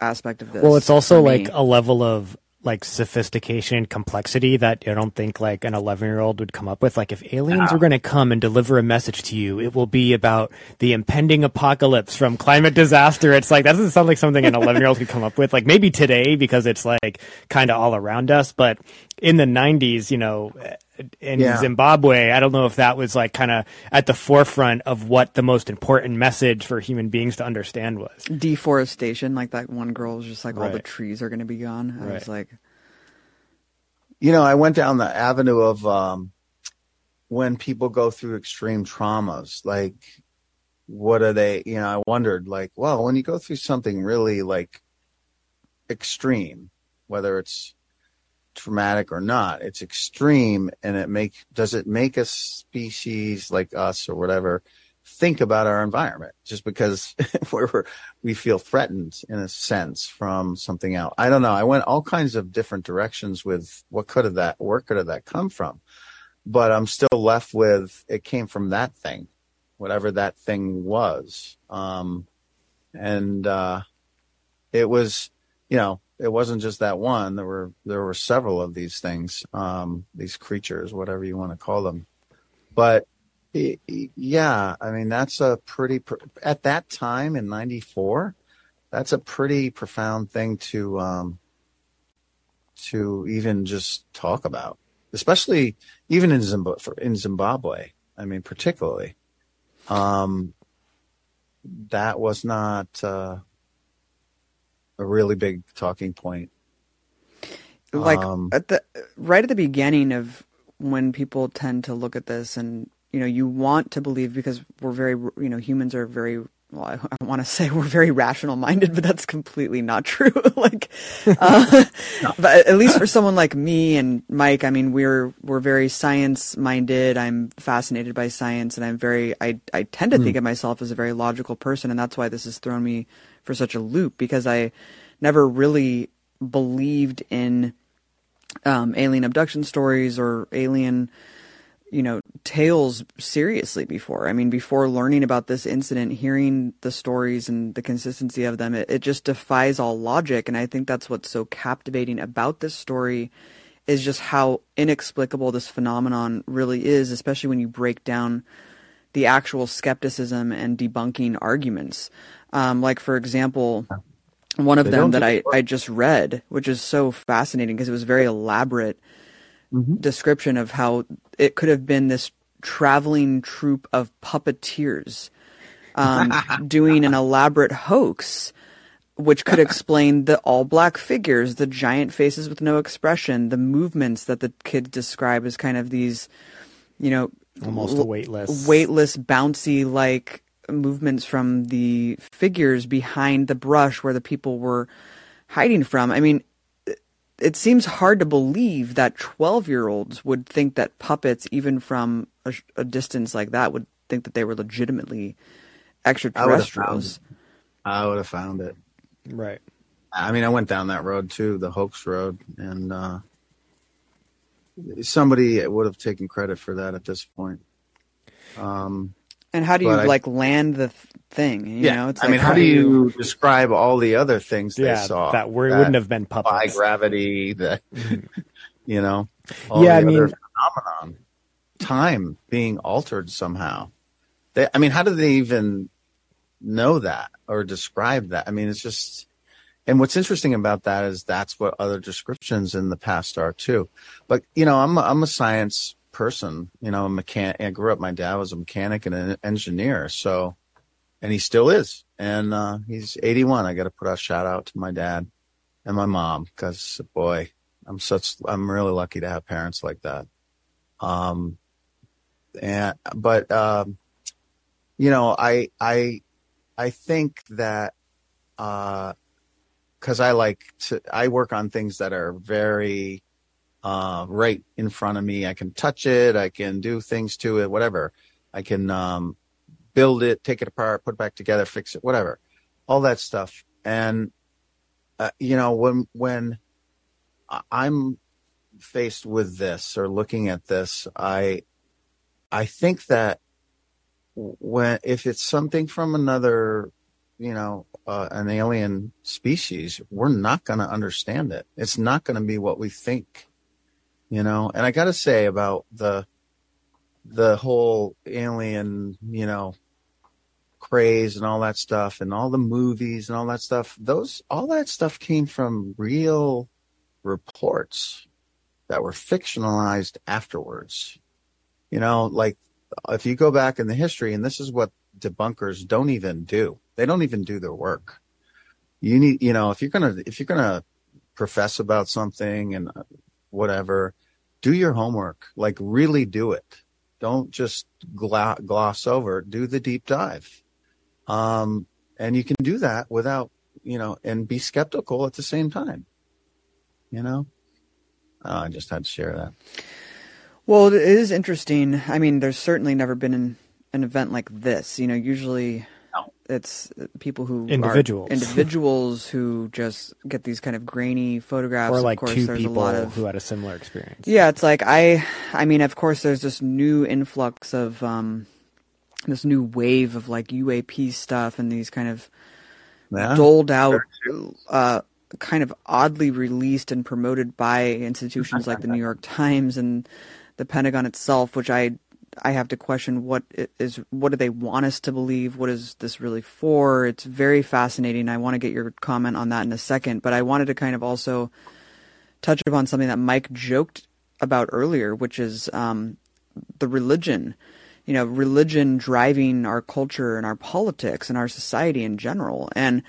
aspect of this. Well, it's also like a level of like sophistication and complexity that I don't think like an 11 year old would come up with. Like if aliens were going to come and deliver a message to you, it will be about the impending apocalypse from climate disaster. It's like, that doesn't sound like something an (laughs) 11 year old could come up with. Like maybe today because it's like kind of all around us, but in the 90s, you know, in yeah. Zimbabwe, I don't know if that was like kind of at the forefront of what the most important message for human beings to understand was. Deforestation, like that one girl was just like, right. all the trees are going to be gone. I right. was like, you know, I went down the avenue of um, when people go through extreme traumas, like, what are they, you know, I wondered, like, well, when you go through something really like extreme, whether it's traumatic or not. It's extreme, and it make does it make a species like us or whatever think about our environment just because (laughs) we're we feel threatened in a sense from something else. I don't know. I went all kinds of different directions with what could have that where could have that come from, but I'm still left with it came from that thing, whatever that thing was, um, and uh, it was you know it wasn't just that one. There were there were several of these things, um, these creatures, whatever you want to call them. But yeah, I mean that's a pretty at that time in '94. That's a pretty profound thing to um, to even just talk about, especially even in Zimbabwe. In Zimbabwe, I mean, particularly, um, that was not. Uh, a really big talking point. Like um, at the right at the beginning of when people tend to look at this, and you know, you want to believe because we're very, you know, humans are very well, I, (laughs) I want to say we're very rational minded, but that's completely not true. (laughs) like, (laughs) uh, no. but at least for someone like me and Mike, I mean, we're, we're very science minded. I'm fascinated by science and I'm very, I, I tend to mm. think of myself as a very logical person. And that's why this has thrown me for such a loop because I never really believed in, um, alien abduction stories or alien, you know, tales seriously before. I mean, before learning about this incident, hearing the stories and the consistency of them, it, it just defies all logic. And I think that's what's so captivating about this story is just how inexplicable this phenomenon really is, especially when you break down the actual skepticism and debunking arguments. Um, like, for example, one of they them that I, I just read, which is so fascinating because it was very elaborate mm-hmm. description of how it could have been this traveling troupe of puppeteers um, (laughs) doing an elaborate hoax, which could (laughs) explain the all black figures, the giant faces with no expression, the movements that the kids describe as kind of these, you know, almost weightless, weightless, bouncy like movements from the figures behind the brush where the people were hiding from. I mean, it, it seems hard to believe that 12 year olds would think that puppets, even from a, a distance like that, would think that they were legitimately extraterrestrials. I would have found it. Right. I mean, I went down that road too, the hoax road, and uh, somebody would have taken credit for that at this point. Um, And how do you But I- like land the thing? You know, it's like I mean, how do you describe all the other things they Yeah, saw that were, wouldn't have been by puppets. gravity, that (laughs) you know, all Yeah, the I other mean- phenomenon, time being altered somehow. They, I mean, how do they even know that or describe that? I mean, it's just. And what's interesting about that is that's what other descriptions in the past are too. But you know, I'm a, I'm a science person. You know, mechanic. I grew up. My dad was a mechanic and an engineer. So, and he still is. And uh, he's 81. I got to put a shout out to my dad and my mom because boy, I'm such. I'm really lucky to have parents like that. Um, and but um, you know, I I I think that uh, because I like to. I work on things that are very uh, right in front of me. I can touch it. I can do things to it. Whatever. I can um, build it, take it apart, put it back together, fix it, whatever. All that stuff. And uh, you know, when when I'm faced with this or looking at this, I I think that when if it's something from another, you know, uh, an alien species, we're not going to understand it. It's not going to be what we think, you know. And I got to say about the the whole alien, you know, craze and all that stuff, and all the movies and all that stuff. Those all that stuff came from real reports that were fictionalized afterwards. You know, like if you go back in the history, and this is what debunkers don't even do. They don't even do their work. You need, you know, if you're gonna if you're gonna profess about something and whatever, do your homework. Like really do it. Don't just gla- gloss over. Do the deep dive. Um, and you can do that without, you know, and be skeptical at the same time. You know, oh, I just had to share that. Well, it is interesting. I mean, there's certainly never been an, an event like this. You know, usually. It's uh, people who Individuals. are individuals who just get these kind of grainy photographs. or like of course, two there's people a lot of who had a similar experience. yeah. It's like I, I mean, of course, there's this new influx of um, this new wave of like UAP stuff and these kind of Yeah. doled out, uh, kind of oddly released and promoted by institutions like the New York Times and the Pentagon itself, which I I have to question what is what do they want us to believe? What is this really for? It's very fascinating. I want to get your comment on that in a second, but I wanted to kind of also touch upon something that Mike joked about earlier, which is um, the religion. You know, religion driving our culture and our politics and our society in general. And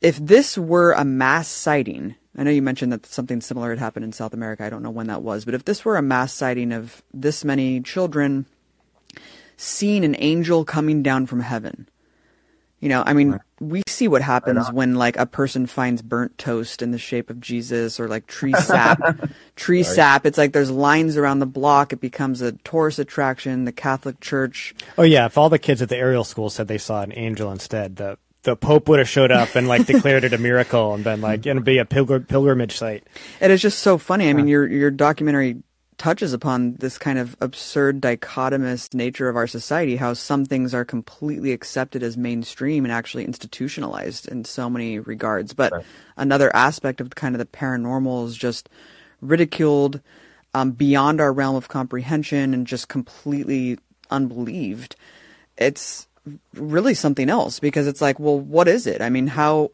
if this were a mass sighting, I know you mentioned that something similar had happened in South America. I don't know when that was, but if this were a mass sighting of this many children seeing an angel coming down from heaven, you know, I mean, we see what happens when like a person finds burnt toast in the shape of Jesus or like tree sap. (laughs) tree sap. It's like there's lines around the block. It becomes a tourist attraction. The Catholic Church Oh yeah, if all the kids at the Ariel school said they saw an angel instead, the the Pope would have showed up and like declared it a miracle and been like, it'll be a pilgr- pilgrimage site. It is just so funny. I mean, your your documentary touches upon this kind of absurd dichotomous nature of our society. How some things are completely accepted as mainstream and actually institutionalized in so many regards, but Right. another aspect of kind of the paranormal is just ridiculed um, beyond our realm of comprehension and just completely unbelieved. It's really something else because it's like, well, what is it? I mean, how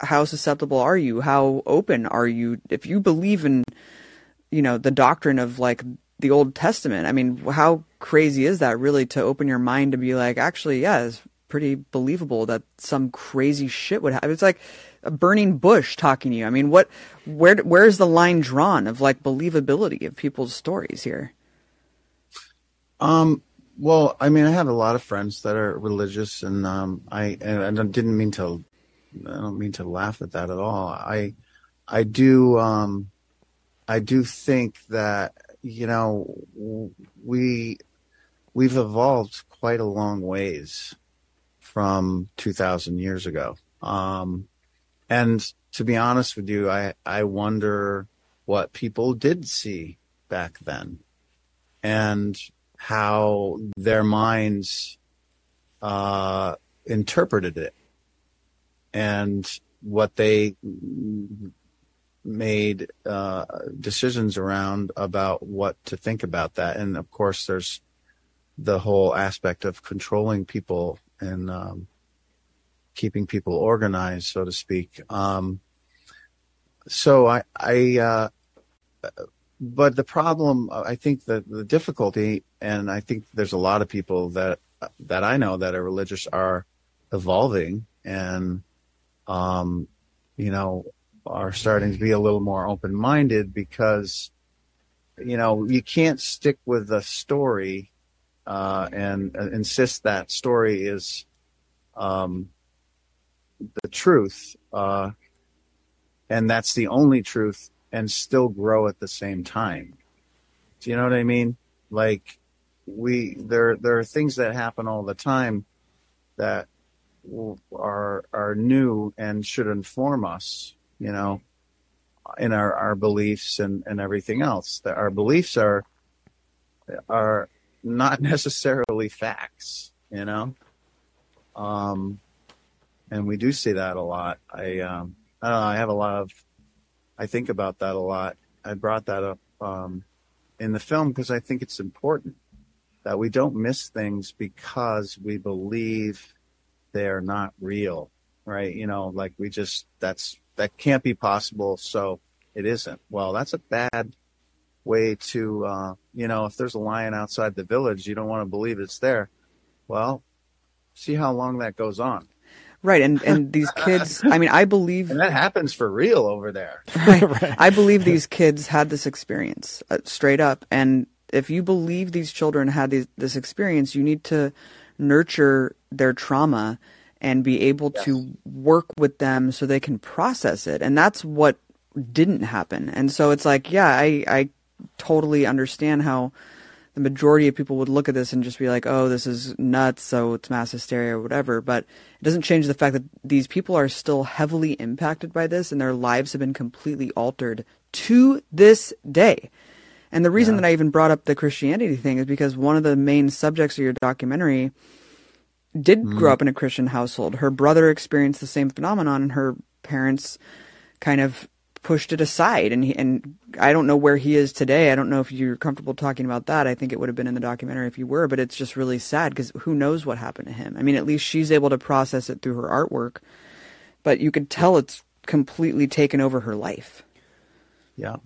how susceptible are you? How open are you? If you believe in, you know, the doctrine of like the Old Testament, I mean, how crazy is that really to open your mind to be like, actually, yeah, it's pretty believable that some crazy shit would happen. It's like a burning bush talking to you. I mean, what, where, where's the line drawn of like believability of people's stories here? Um, well, I mean, I have a lot of friends that are religious, and um, I and I didn't mean to I don't mean to laugh at that at all. I I do um, I do think that you know we we've evolved quite a long ways from 2,000 years ago. Um, and to be honest with you, I I wonder what people did see back then, and how their minds uh, interpreted it, and what they made uh, decisions around about what to think about that. And of course, there's the whole aspect of controlling people and um, keeping people organized, so to speak. Um, so I, I, uh, but the problem, I think that the difficulty, and I think there's a lot of people that that I know that are religious are evolving and, um, you know, are starting to be a little more open minded because, you know, you can't stick with a story uh, and uh, insist that story is um, the truth, uh, and that's the only truth, and still grow at the same time. Do you know what I mean? Like we there there are things that happen all the time that are are new and should inform us. You know, in our our beliefs and and everything else. That our beliefs are are not (laughs) necessarily facts. You know. Um, and we do see that a lot. I um, I know. I have a lot of. I think about that a lot. I brought that up um, in the film because I think it's important that we don't miss things because we believe they're not real, right? You know, like we just that's that can't be possible, so it isn't. Well, that's a bad way to, uh, you know, if there's a lion outside the village, you don't want to believe it's there. Well, see how long that goes on. Right, and and these kids. (laughs) I mean, I believe and that happens for real over there. (laughs) Right, (laughs) right. I believe these kids had this experience uh, straight up, and if you believe these children had these, this experience, you need to nurture their trauma and be able yes. to work with them so they can process it, and that's what didn't happen. And so it's like, yeah, I I totally understand how the majority of people would look at this and just be like, oh, this is nuts, so it's mass hysteria or whatever. But it doesn't change the fact that these people are still heavily impacted by this and their lives have been completely altered to this day. And the reason yeah. that I even brought up the Christianity thing is because one of the main subjects of your documentary did mm. grow up in a Christian household. Her brother experienced the same phenomenon and her parents kind of pushed it aside and he, and I don't know where he is today. I don't know if you're comfortable talking about that. I think it would have been in the documentary if you were, but it's just really sad because who knows what happened to him. I mean, at least she's able to process it through her artwork, but you could tell it's completely taken over her life. Yeah.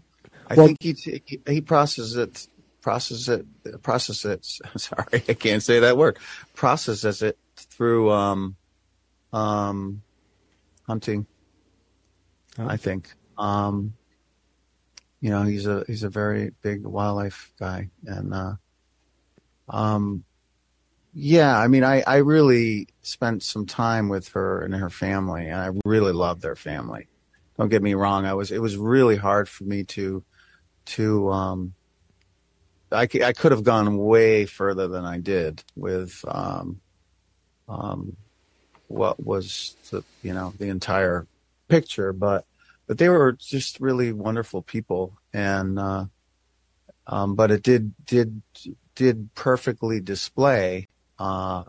I well, think he, he, he processes it processes it processes it (laughs) sorry, I can't say that word. Processes it through um um hunting. Oh. I think. Um, you know, he's a he's a very big wildlife guy, and uh, um, yeah, I mean, I I really spent some time with her and her family, and I really loved their family. Don't get me wrong, I was it was really hard for me to to um, I, I could have gone way further than I did with um, um, what was the you know the entire picture, but but they were just really wonderful people, and uh, um, but it did did did perfectly display uh,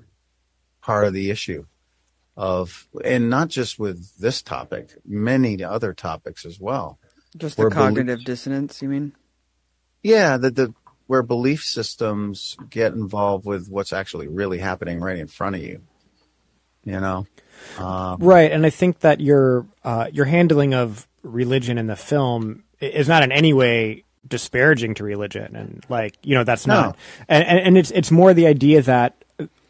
part of the issue of, and not just with this topic, many other topics as well. Just the cognitive dissonance, you mean? Yeah, the the where belief systems get involved with what's actually really happening right in front of you. You know, um, right? And I think that your uh, your handling of religion in the film is not in any way disparaging to religion and like you know that's not and, and, and it's it's more the idea that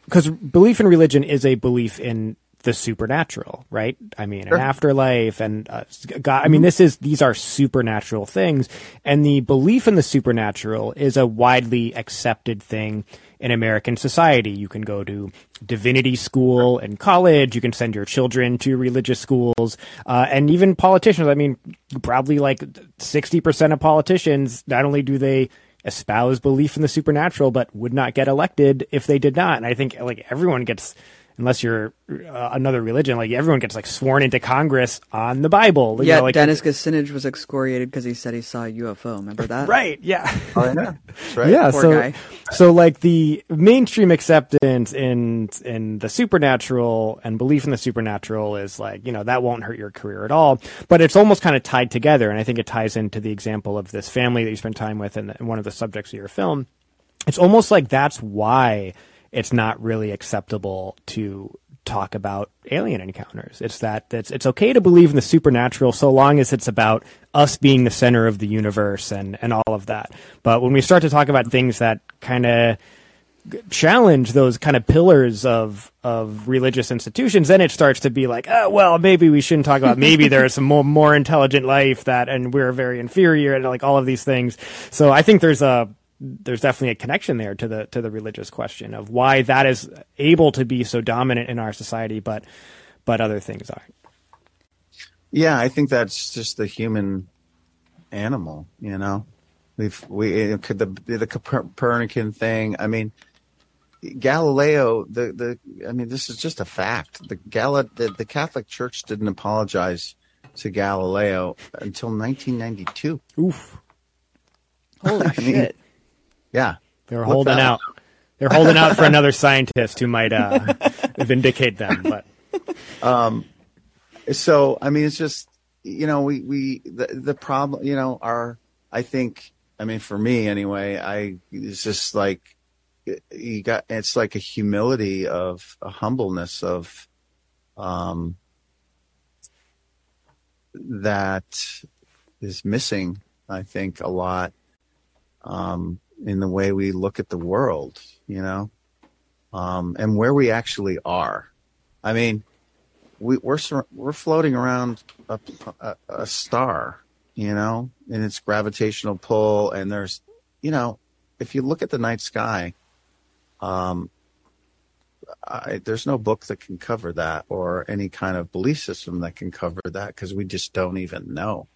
because belief in religion is a belief in the supernatural, right? I mean, an afterlife and uh, God. I mean, this is these are supernatural things, and the belief in the supernatural is a widely accepted thing in American society. You can go to divinity school and college. You can send your children to religious schools, uh, and even politicians. I mean, probably like sixty percent of politicians not only do they espouse belief in the supernatural, but would not get elected if they did not. And I think like everyone gets unless you're uh, another religion, like everyone gets like sworn into Congress on the Bible. You yeah, know, like, Dennis Kucinich was excoriated because he said he saw a UFO. Remember that? (laughs) Right. Yeah. Oh, yeah. (laughs) Right. Yeah. Poor so, guy. so like the mainstream acceptance in in the supernatural and belief in the supernatural is like you know that won't hurt your career at all. But it's almost kind of tied together, and I think it ties into the example of this family that you spend time with, and, and one of the subjects of your film. It's almost like that's why it's not really acceptable to talk about alien encounters. It's that it's it's okay to believe in the supernatural so long as it's about us being the center of the universe and and all of that. But when we start to talk about things that kind of challenge those kind of pillars of of religious institutions, then it starts to be like, oh well, maybe we shouldn't talk about. Maybe (laughs) there is some more more intelligent life that, and we're very inferior, and like all of these things. So I think there's a there's definitely a connection there to the to the religious question of why that is able to be so dominant in our society, but but other things aren't. Yeah, I think that's just the human animal. You know, we've we could the the Copernican thing. I mean, Galileo. The the I mean, this is just a fact. The Gal the, the Catholic Church didn't apologize to Galileo until 1992. Oof, Holy (laughs) mean- shit! Yeah, they're Look holding that out. They're holding out for another scientist who might uh, (laughs) vindicate them. But so I mean, it's just you know, we we the the problem, you know, our I think I mean for me anyway, I it's just like you got it's like a humility of a humbleness of um that is missing I think a lot um in the way we look at the world, you know, um and where we actually are. I mean, we, we're we're floating around a, a, a star, you know, in its gravitational pull, and there's, you know, if you look at the night sky, um, I, there's no book that can cover that, or any kind of belief system that can cover that, because we just don't even know.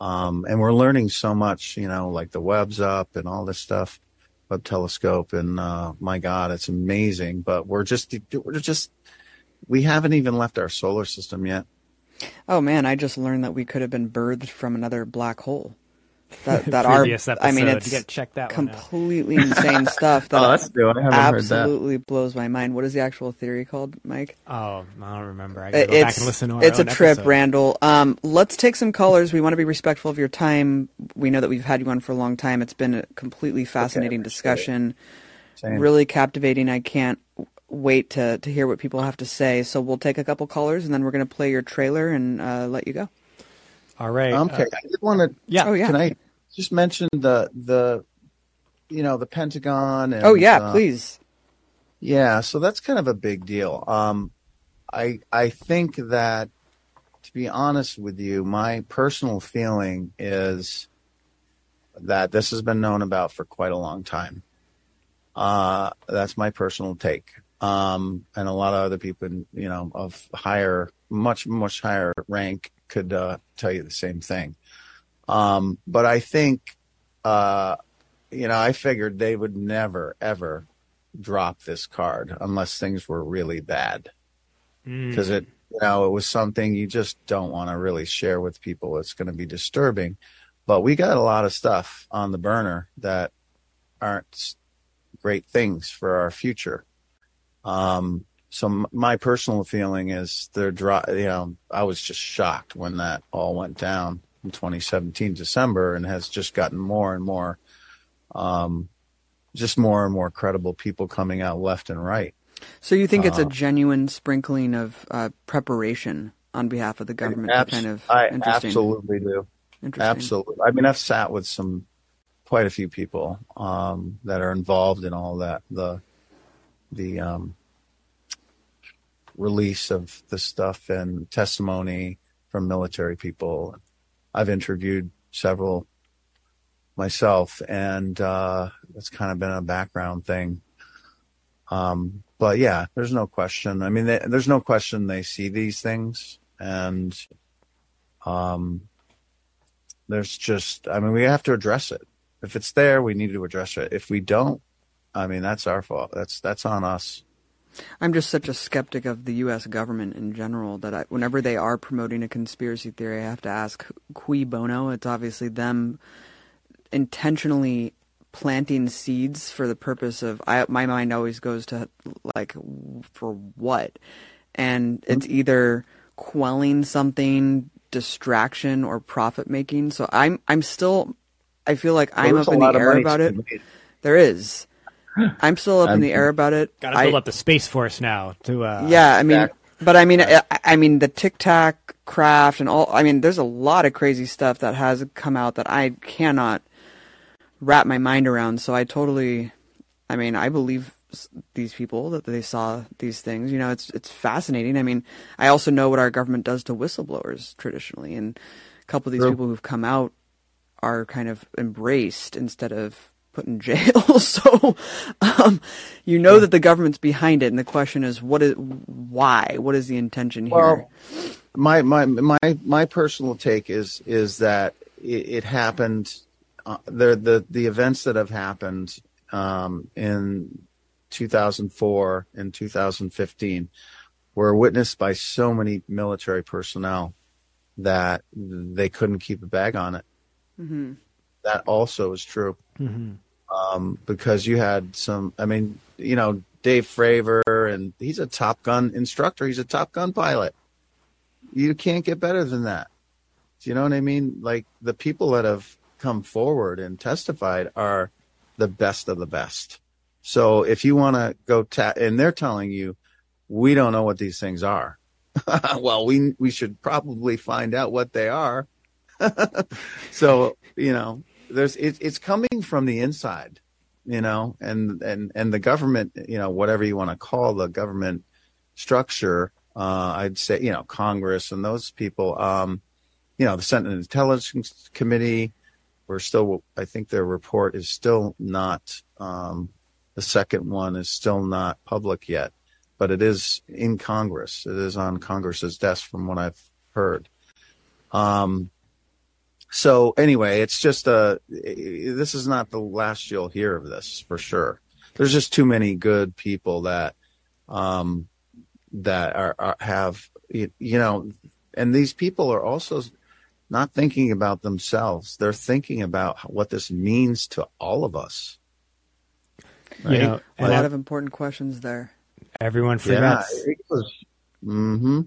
Um, and we're learning so much, you know, like the web's up and all this stuff, Webb telescope, and uh, my God, it's amazing. But we're just we're just we haven't even left our solar system yet. Oh man, I just learned that we could have been birthed from another black hole. That that (laughs) our previous episode, I mean, you gotta check that one out. completely insane (laughs) stuff that Oh, that's new. I haven't heard that. absolutely blows my mind. What is the actual theory called, Mike? Oh, I don't remember. I gotta go back it's and listen to our it's a trip, episode. Randall. Um, let's take some callers. We want to be respectful of your time. We know that we've had you on for a long time. It's been a completely fascinating appreciate discussion, really captivating. I can't wait to to hear what people have to say. So we'll take a couple callers, and then we're going to play your trailer and uh, let you go. All right. Okay, uh, I did want to. yeah. Oh yeah. Can I just mention the the, you know, the Pentagon? And, oh yeah. uh, please. Yeah, so that's kind of a big deal. Um, I I think that, to be honest with you, my personal feeling is that this has been known about for quite a long time. Uh, that's my personal take. Um, and a lot of other people, you know, of higher, much much higher rank could uh, tell you the same thing. Um, but I think, uh, you know, I figured they would never ever drop this card unless things were really bad Mm. because it you know it was something you just don't want to really share with people it's going to be disturbing but we got a lot of stuff on the burner that aren't great things for our future um so my personal feeling is they're dry you know i was just shocked when that all went down in 2017 december and has just gotten more and more um just more and more credible people coming out left and right So you think it's a Uh, genuine sprinkling of uh, preparation on behalf of the government Abs- kind of I absolutely do. interesting. Absolutely. I mean, I've sat with some, quite a few people um, that are involved in all that. The, the, um, release of the stuff and testimony from military people. I've interviewed several myself, and uh, it's kind of been a background thing. Um, but yeah, there's no question. I mean, they, there's no question they see these things, and um, there's just, I mean, we have to address it. If it's there, we need to address it. If we don't, I mean, that's our fault. That's that's on us. I'm just such a skeptic of the U.S. government in general that I, whenever they are promoting a conspiracy theory, I have to ask cui bono. It's obviously them intentionally planting seeds for the purpose of. I, my mind always goes to like for what, and it's Mm-hmm. either quelling something, distraction, or profit making. So I'm I'm still. I feel like I'm up in the air about it. There is. (laughs) I'm still up in I'm- the air about it. Got to build I- up the space force now to. Uh, yeah, I mean, Exactly. but I mean, I, I mean, the Tic Tac craft and all. I mean, there's a lot of crazy stuff that has come out that I cannot wrap my mind around. So I totally, I mean, I believe these people that they saw these things. You know, it's it's fascinating. I mean, I also know what our government does to whistleblowers traditionally, and a couple of these True. people who've come out are kind of embraced instead of put in jail. (laughs) so, um, you know that the government's behind it, and the question is, what is why? What is the intention here? Well, my my my my personal take is is that it, it happened. Uh, the the the events that have happened um, in 2004 and 2015 were witnessed by so many military personnel that they couldn't keep a bag on it. hmm That also is true mhm. um, because you had some. I mean, you know, Dave Fravor, and he's a Top Gun instructor. He's a Top Gun pilot. You can't get better than that. Do you know what I mean? Like the people that have come forward and testified are the best of the best. So if you want to go ta- and they're telling you, we don't know what these things are. (laughs) well, we we should probably find out what they are. (laughs) so you know, there's it, it's coming from the inside, you know, and and and the government, you know, whatever you want to call the government structure, uh, I'd say, you know, Congress and those people, um, you know, the Senate Intelligence Committee, we're still, I think their report is still not, um, the second one is still not public yet, but it is in Congress. It is on Congress's desk from what I've heard. Um, so anyway, it's just a, this is not the last you'll hear of this for sure. There's just too many good people that, um, that are, are have, you, you know, and these people are also not thinking about themselves. They're thinking about what this means to all of us. You know, a lot ev- of important questions there. everyone Yeah. forgets. It was, hmm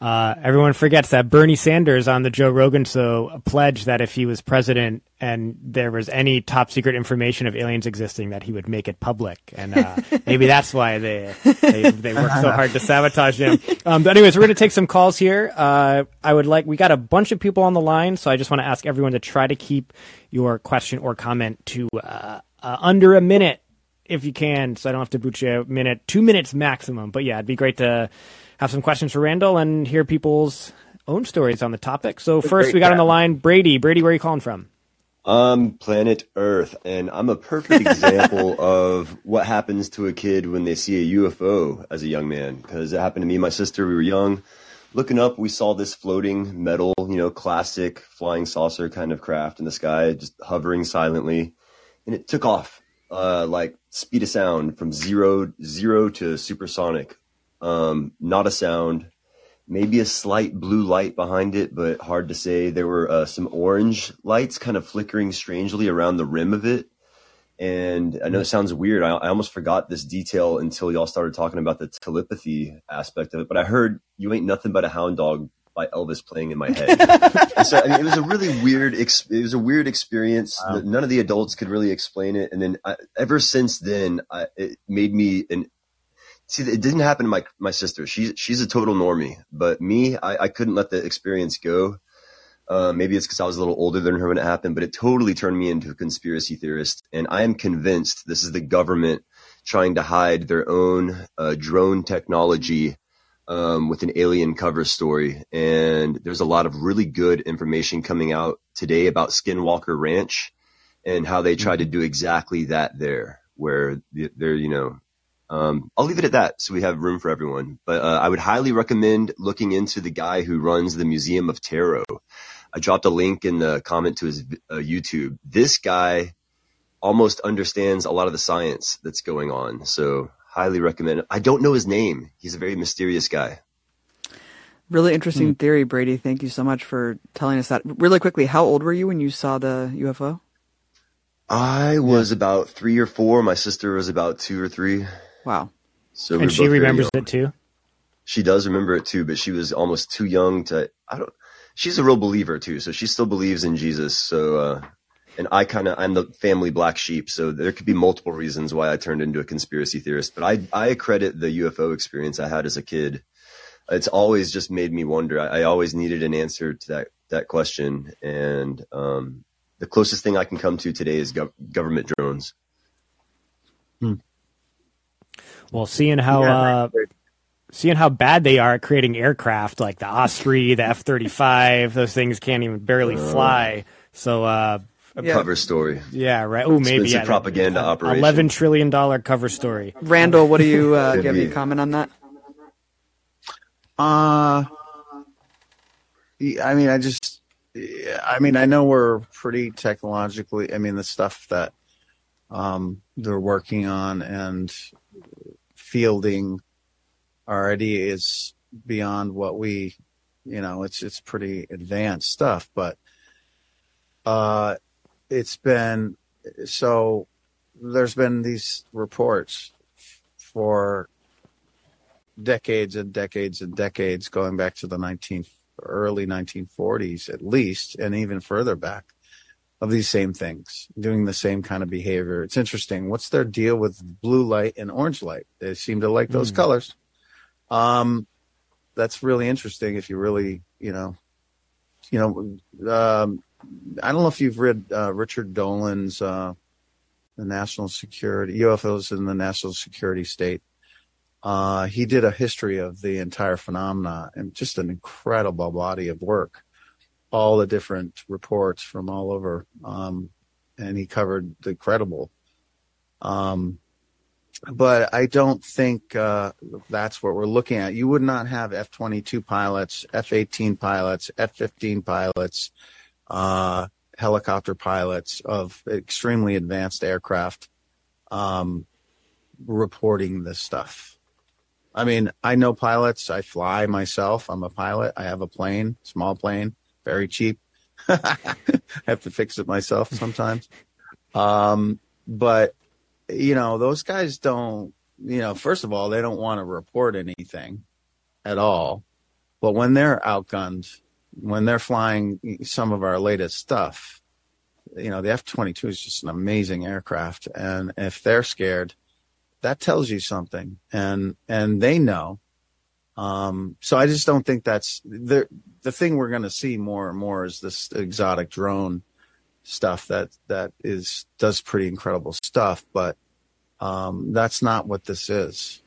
Uh, everyone forgets that Bernie Sanders on the Joe Rogan show pledged that if he was president and there was any top secret information of aliens existing, that he would make it public. And uh, (laughs) maybe that's why they they, they work so hard to sabotage him. (laughs) Um, but anyways, we're going to take some calls here. Uh, I would like we got a bunch of people on the line, so I just want to ask everyone to try to keep your question or comment to uh, uh, under a minute if you can, so I don't have to boot you a minute, two minutes maximum. But yeah, it'd be great to have some questions for Randall and hear people's own stories on the topic. So first, we got on the line Brady. Brady, where are you calling from? I'm planet Earth, and I'm a perfect example (laughs) of what happens to a kid when they see a UFO as a young man. Because it happened to me and my sister. We were young. Looking up, we saw this floating metal, you know, classic flying saucer kind of craft in the sky, just hovering silently. And it took off, uh, like speed of sound from zero, zero to supersonic. Um, not a sound, maybe a slight blue light behind it, but hard to say. There were uh, some orange lights kind of flickering strangely around the rim of it. And I know it sounds weird. I, I almost forgot this detail until y'all started talking about the telepathy aspect of it. But I heard "You Ain't Nothing But a Hound Dog" by Elvis playing in my head. (laughs) So I mean, it was a really weird. Ex- it was a weird experience. Wow. None of the adults could really explain it. And then I, ever since then, I, it made me an See, it didn't happen to my my sister. She's she's a total normie, but me, I, I couldn't let the experience go. Uh, maybe it's because I was a little older than her when it happened, but it totally turned me into a conspiracy theorist. And I am convinced this is the government trying to hide their own uh, drone technology um, with an alien cover story, and there's a lot of really good information coming out today about Skinwalker Ranch and how they tried to do exactly that there, where they're you know. Um, I'll leave it at that, so we have room for everyone. But uh, I would highly recommend looking into the guy who runs the Museum of Tarot. I dropped a link in the comment to his uh, YouTube. This guy almost understands a lot of the science that's going on. So highly recommend it. I don't know his name. He's a very mysterious guy. Really interesting theory, Brady. Thank you so much for telling us that. Really quickly, how old were you when you saw the UFO? I was about three or four. My sister was about two or three. Wow. So and she remembers it too. She does remember it too, but she was almost too young to. I don't. She's a real believer too, so she still believes in Jesus. So, uh, and I kind of I'm the family black sheep, so there could be multiple reasons why I turned into a conspiracy theorist. But I I credit the UFO experience I had as a kid. It's always just made me wonder. I, I always needed an answer to that that question, and um, the closest thing I can come to today is gov- government drones. Well, seeing how Yeah, uh, seeing how bad they are at creating aircraft like the Osprey, the (laughs) F thirty five, those things can't even barely fly. So uh, Yeah. Cover story. yeah, right. Oh, maybe Expensive yeah, propaganda operation. Eleven trillion dollar cover story. Randall, what do you, uh, do you have any comment on that? Uh, I mean, I just, I mean, I know we're pretty technologically, I mean, the stuff that um, they're working on and fielding already is beyond what we, you know, it's, it's pretty advanced stuff, but uh, it's been, so there's been these reports for decades and decades and decades going back to the 19 early 1940s at least and even further back of these same things doing the same kind of behavior. It's interesting. What's their deal with blue light and orange light? They seem to like those Hmm. colors. Um that's really interesting if you really you know you know um i don't know if you've read uh, richard dolan's uh the national security ufos in the national security state. Uh, he did a history of the entire phenomena and just an incredible body of work. All the different reports from all over, um, and he covered the credible. Um, but I don't think uh, that's what we're looking at. You would not have F twenty two pilots, F eighteen pilots, F fifteen pilots, uh, helicopter pilots of extremely advanced aircraft um, reporting this stuff. I mean, I know pilots. I fly myself. I'm a pilot. I have a plane, small plane, very cheap. (laughs) I have to fix it myself sometimes. Um, but you know, those guys don't, you know, first of all, they don't want to report anything at all. But when they're outgunned, when they're flying some of our latest stuff, you know, the F 22 is just an amazing aircraft. And if they're scared, that tells you something and and they know um so i just don't think that's the the thing we're going to see more and more is this exotic drone stuff that that is does pretty incredible stuff but um that's not what this is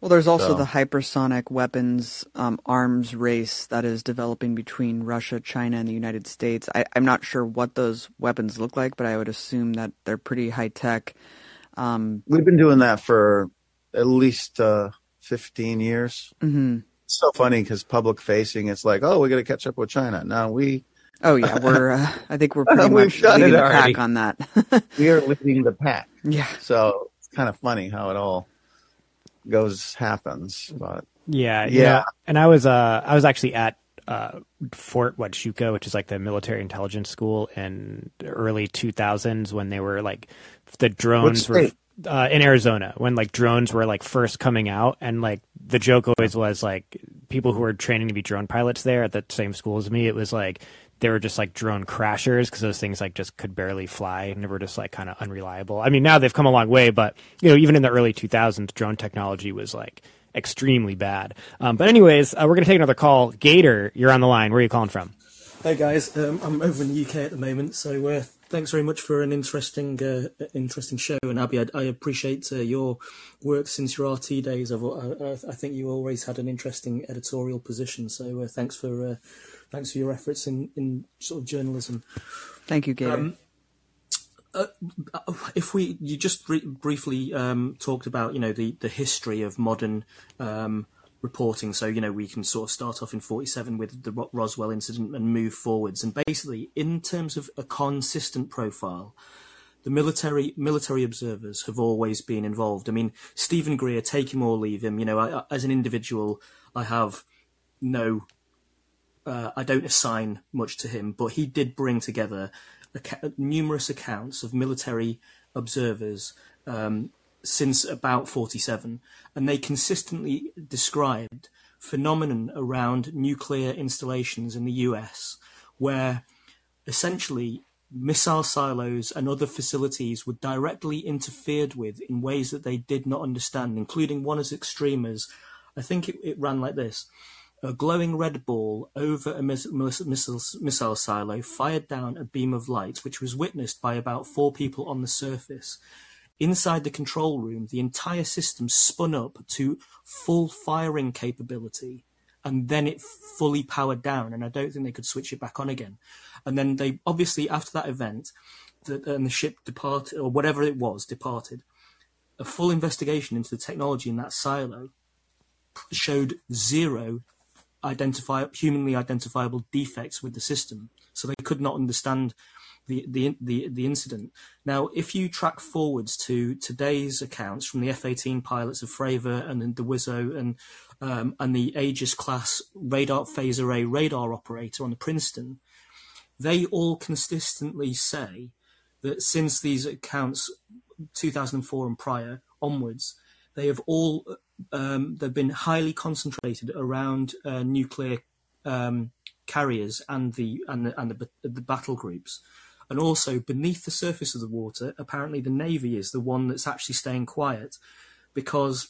Well, there's also So- the hypersonic weapons um, arms race that is developing between Russia, China, and the United States. I, I'm not sure what those weapons look like, but I would assume that they're pretty high tech. Um, we've been doing that for at least uh 15 years mhm. It's so funny because public facing it's like oh we got to catch up with china Now we Oh yeah, we're. Uh, I think we're (laughs) pretty We've much done leading the already. pack on that. (laughs) we are leading the pack yeah. so it's kind of funny how it all goes happens but Yeah, you Yeah. know, and I was uh I was actually at uh Fort Huachuca, which is like the military intelligence school in early 2000s when they were like the drones were state? Uh, in Arizona when like drones were like first coming out and like the joke always was like people who were training to be drone pilots there at the same school as me it was like they were just like drone crashers because those things like just could barely fly and they were just like kind of unreliable. I mean now they've come a long way, but you know even in the early 2000s drone technology was like extremely bad. Um, but anyways, uh, we're gonna take another call. Gator, you're on the line. Where are you calling from? Hey guys, um, I'm over in the UK at the moment, so uh, thanks very much for an interesting, uh, interesting show. And Abby, I, I appreciate uh, your work since your RT days. I've, I, I think you always had an interesting editorial position. So uh, thanks for uh, thanks for your efforts in, in sort of journalism. Thank you, Gator. Um, uh, if we, you just re- briefly um, talked about, you know, the, the history of modern um, reporting. So, you know, we can sort of start off in 47 with the Roswell incident and move forwards. And basically, in terms of a consistent profile, the military military observers have always been involved. I mean, Stephen Greer, take him or leave him. You know, I, as an individual, I have no, uh, I don't assign much to him, but he did bring together numerous accounts of military observers um, since about 47, and they consistently described phenomenon around nuclear installations in the US, where essentially missile silos and other facilities were directly interfered with in ways that they did not understand, including one as extreme as I think it, it ran like this a glowing red ball over a missile, missile silo fired down a beam of light, which was witnessed by about four people on the surface. Inside the control room, the entire system spun up to full firing capability, and then it fully powered down. And I don't think they could switch it back on again. And then they obviously after that event, the, and the ship departed or whatever it was departed. A full investigation into the technology in that silo showed zero identify humanly identifiable defects with the system, so they could not understand the the the, the incident. Now, if you track forwards to today's accounts from the F-18 pilots of Fravor and the Wizzo and um, and the Aegis class radar phase array radar operator on the Princeton, they all consistently say that since these accounts 2004 and prior onwards, they have all um, they've been highly concentrated around uh, nuclear um, carriers and the and the and the, the, battle groups, and also beneath the surface of the water. Apparently, the navy is the one that's actually staying quiet, because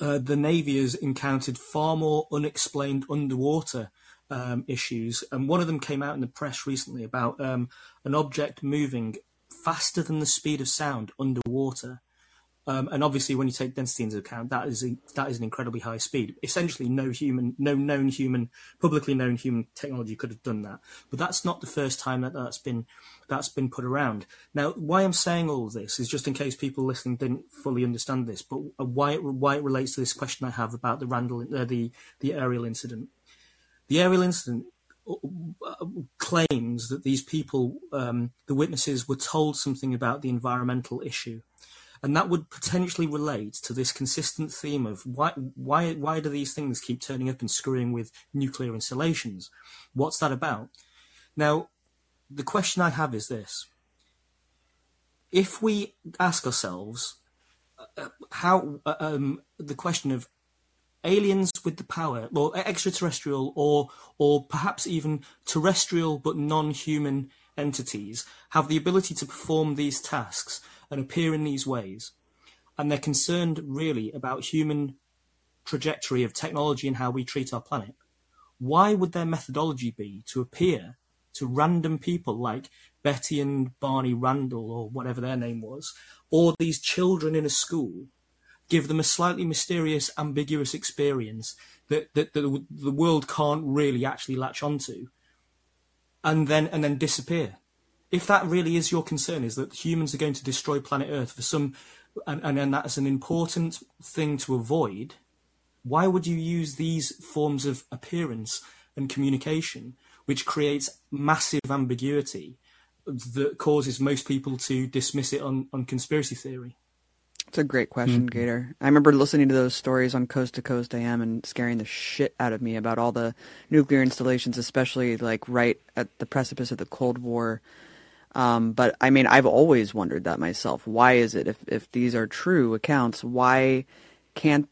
uh, the navy has encountered far more unexplained underwater um, issues, and one of them came out in the press recently about um, an object moving faster than the speed of sound underwater um, and obviously, when you take density into account, that is a, that is an incredibly high speed. Essentially, no human, no known human, publicly known human technology could have done that. But that's not the first time that that's been that's been put around. Now, why I'm saying all of this is just in case people listening didn't fully understand this, but why it, why it relates to this question I have about the Randall, uh, the the Ariel incident. The Ariel incident uh, claims that these people, um, the witnesses, were told something about the environmental issue and that would potentially relate to this consistent theme of why why why do these things keep turning up and screwing with nuclear installations? What's that about? Now, the question I have is this: if we ask ourselves uh, how uh, um, the question of aliens with the power, or extraterrestrial, or or perhaps even terrestrial but non-human entities, have the ability to perform these tasks and appear in these ways. And they're concerned really about human trajectory of technology and how we treat our planet. Why would their methodology be to appear to random people like Betty and Barney Randall or whatever their name was, or these children in a school, give them a slightly mysterious, ambiguous experience that, that, that the, world can't really actually latch onto, and then and then disappear? If that really is your concern, is that humans are going to destroy planet Earth for some, and, and, and that's an important thing to avoid, why would you use these forms of appearance and communication, which creates massive ambiguity that causes most people to dismiss it on, on conspiracy theory? It's a great question, mm-hmm. Gator. I remember listening to those stories on Coast to Coast AM and scaring the shit out of me about all the nuclear installations, especially like right at the precipice of the Cold War um, but I mean, I've always wondered that myself. Why is it, if, if these are true accounts, why can't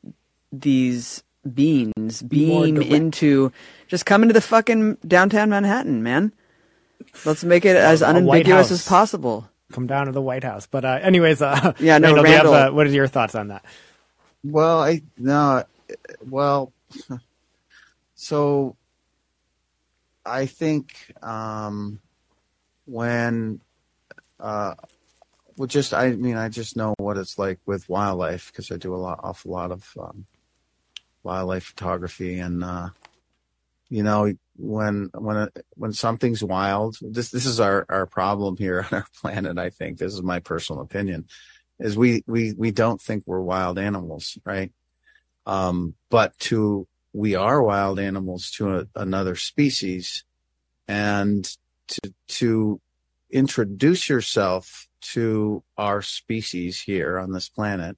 these beings beam into, just come into the fucking downtown Manhattan, man? Let's make it as unambiguous as possible. Come down to the White House. But, uh, anyways, uh, (laughs) yeah, no, Randall, Randall have, uh, what are your thoughts on that? Well, I, no, well, (laughs) so I think, um, when uh, well, just I mean, I just know what it's like with wildlife because I do a lot, awful lot of um, wildlife photography, and uh, you know, when when when something's wild, this this is our our problem here on our (laughs) planet. I think this is my personal opinion, is we we we don't think we're wild animals, right? Um, but to we are wild animals to a, another species, and to to introduce yourself to our species here on this planet,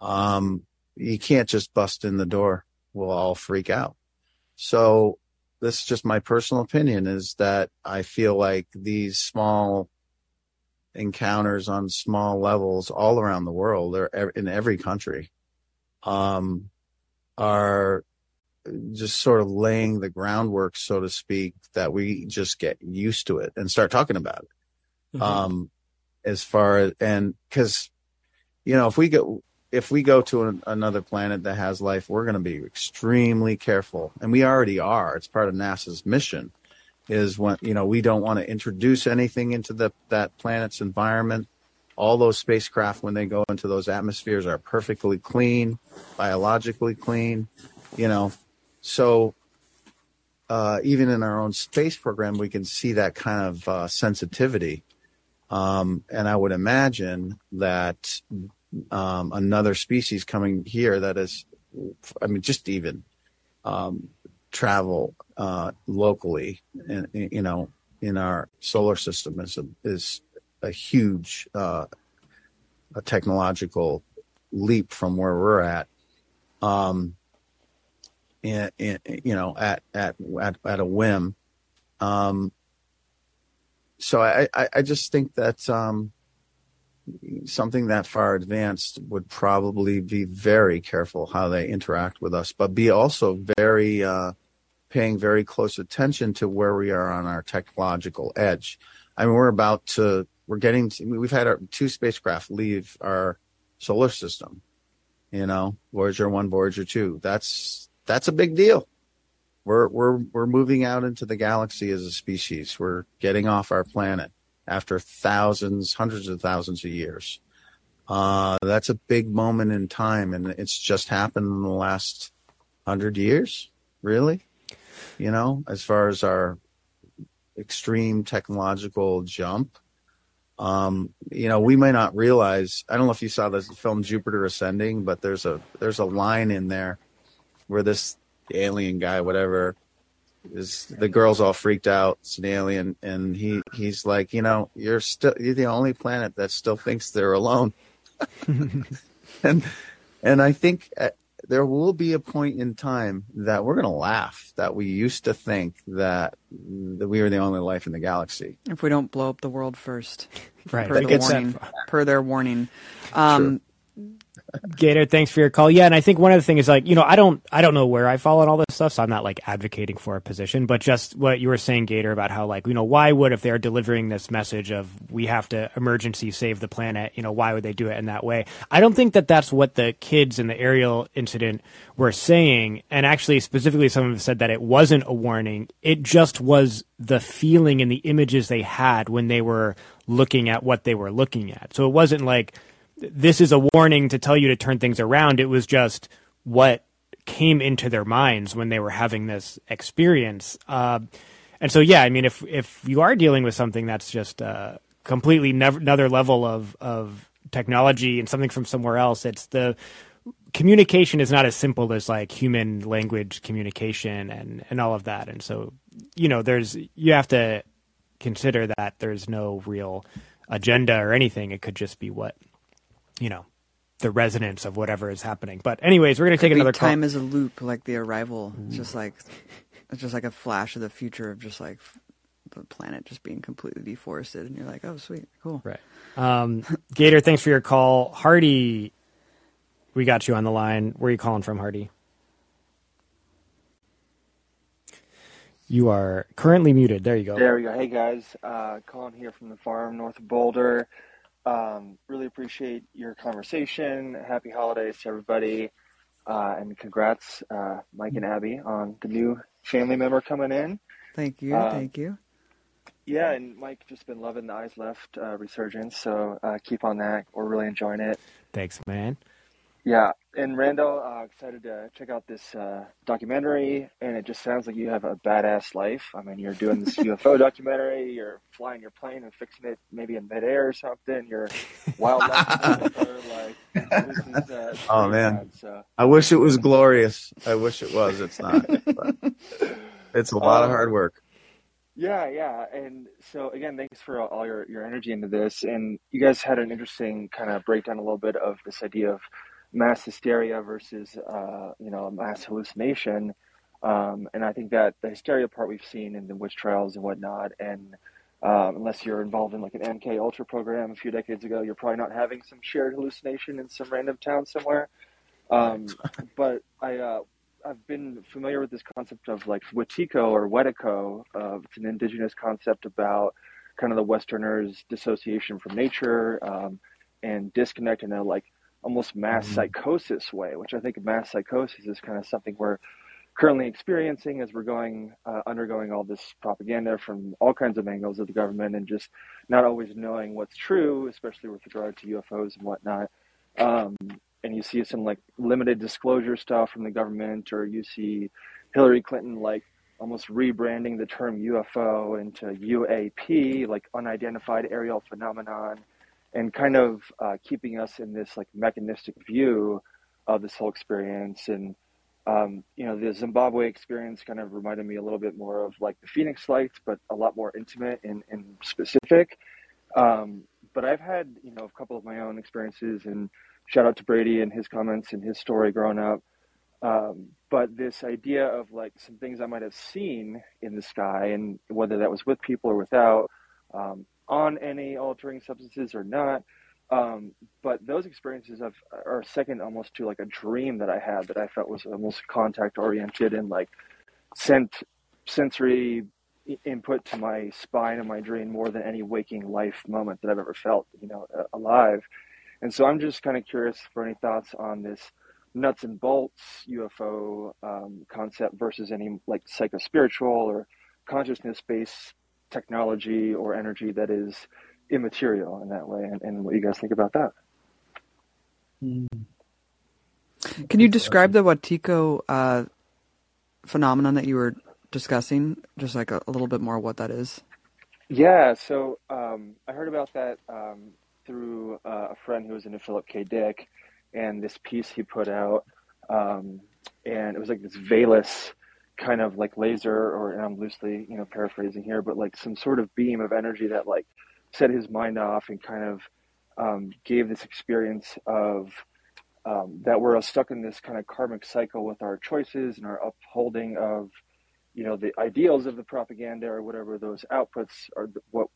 um, you can't just bust in the door. We'll all freak out. So this is just my personal opinion is that I feel like these small encounters on small levels all around the world or in every country um, are just sort of laying the groundwork, so to speak, that we just get used to it and start talking about it. Mm-hmm. Um, as far as, and cause, you know, if we go, if we go to an, another planet that has life, we're going to be extremely careful. And we already are. It's part of NASA's mission is when, you know, we don't want to introduce anything into the, that planet's environment. All those spacecraft, when they go into those atmospheres, are perfectly clean, biologically clean, you know. So uh, even in our own space program, we can see that kind of uh, sensitivity. Um, and I would imagine that um, another species coming here that is, I mean, just even um, travel uh, locally, in, you know, in our solar system is a, is a huge uh, a technological leap from where we're at. Um, in, in, you know, at, at, at, at a whim. Um, so I, I, I just think that, um, something that far advanced would probably be very careful how they interact with us, but be also very, uh, paying very close attention to where we are on our technological edge. I mean, we're about to, we're getting, to, we've had our two spacecraft leave our solar system, you know, Voyager 1, Voyager 2. That's, that's a big deal. We're we're we're moving out into the galaxy as a species. We're getting off our planet after thousands, hundreds of thousands of years. Uh, that's a big moment in time, and it's just happened in the last hundred years, really. You know, as far as our extreme technological jump, um, you know, we may not realize. I don't know if you saw the film Jupiter Ascending, but there's a there's a line in there where this alien guy, whatever, is the girl's all freaked out. It's an alien, and he he's like, you know, you're still you're the only planet that still thinks they're alone. (laughs) and and I think uh, there will be a point in time that we're going to laugh that we used to think that that we were the only life in the galaxy. If we don't blow up the world first, right? Per, the warning, per their warning. Um, Gator, thanks for your call. Yeah, and I think one of the things is like, you know, I don't I don't know where I fall on all this stuff, so I'm not like advocating for a position, but just what you were saying, Gator, about how like, you know, why would if they're delivering this message of we have to emergency save the planet, you know, why would they do it in that way? I don't think that that's what the kids in the Ariel incident were saying, and actually specifically some of them said that it wasn't a warning. It just was the feeling and the images they had when they were looking at what they were looking at. So it wasn't like this is a warning to tell you to turn things around. It was just what came into their minds when they were having this experience. Uh, and so, yeah, I mean, if if you are dealing with something that's just uh, completely nev- another level of of technology and something from somewhere else, it's the communication is not as simple as like human language communication and and all of that. And so, you know, there's you have to consider that there's no real agenda or anything. It could just be what you know, the resonance of whatever is happening. But anyways, we're gonna take another time call. is a loop, like the arrival. It's just like it's just like a flash of the future of just like the planet just being completely deforested, and you're like, oh, sweet, cool. Right. Um, Gator, thanks for your call. Hardy, we got you on the line. Where are you calling from, Hardy? You are currently muted. There you go. There we go. Hey guys, uh, calling here from the farm north of Boulder. Um, really appreciate your conversation. Happy holidays to everybody. Uh, and congrats, uh, Mike and Abby, on the new family member coming in. Thank you. Uh, thank you. yeah, and Mike just been loving the Eyes Left uh, resurgence, so uh, keep on that. We're really enjoying it. Thanks, man. Yeah, and Randall, uh, excited to check out this uh, documentary, and it just sounds like you have a badass life. I mean, you're doing this (laughs) UFO documentary, you're flying your plane and fixing it maybe in midair or something. You're (laughs) wildlife (laughs) like is, uh, Oh, man. rad, so. I wish it was glorious. I wish it was. It's not. But it's a lot of hard work. Yeah, yeah. And so again, thanks for all your, your energy into this. And you guys had an interesting kind of breakdown a little bit of this idea of mass hysteria versus uh, you know, mass hallucination. Um, and I think that the hysteria part we've seen in the witch trials and whatnot, and um, unless you're involved in like an MK Ultra program a few decades ago, you're probably not having some shared hallucination in some random town somewhere. Um, (laughs) but I, uh, I've been familiar with this concept of like Wetiko or Wetiko. Uh, it's an indigenous concept about kind of the Westerners' dissociation from nature um, and disconnect in a like almost mass psychosis way, which I think mass psychosis is kind of something we're currently experiencing as we're going uh, undergoing all this propaganda from all kinds of angles of the government and just not always knowing what's true, especially with regard to UFOs and whatnot. Um, and you see some like limited disclosure stuff from the government, or you see Hillary Clinton like almost rebranding the term UFO into UAP, like unidentified aerial phenomenon, and kind of uh, keeping us in this like mechanistic view of this whole experience. And um, you know, the Zimbabwe experience kind of reminded me a little bit more of like the Phoenix Lights, but a lot more intimate and, and specific. Um, but I've had you know a couple of my own experiences, and shout out to Brady and his comments and his story growing up. Um, but this idea of like some things I might have seen in the sky, and whether that was with people or without, um, on any altering substances or not. Um, but those experiences of, are second almost to like a dream that I had that I felt was almost contact oriented and like sent sensory input to my spine and my dream more than any waking life moment that I've ever felt, you know, alive. And so I'm just kind of curious for any thoughts on this nuts and bolts UFO um, concept versus any like psychospiritual or consciousness based technology or energy that is immaterial in that way, and, and what you guys think about that. Can you describe the Watiko uh, phenomenon that you were discussing? Just like a, a little bit more what that is. Yeah, so um, I heard about that um, through uh, a friend who was into Philip K. Dick, and this piece he put out, um, and it was like this VALIS kind of like laser, or I'm loosely you know paraphrasing here, but like some sort of beam of energy that like set his mind off and kind of um, gave this experience of um, that we're stuck in this kind of karmic cycle with our choices and our upholding of you know the ideals of the propaganda or whatever those outputs are what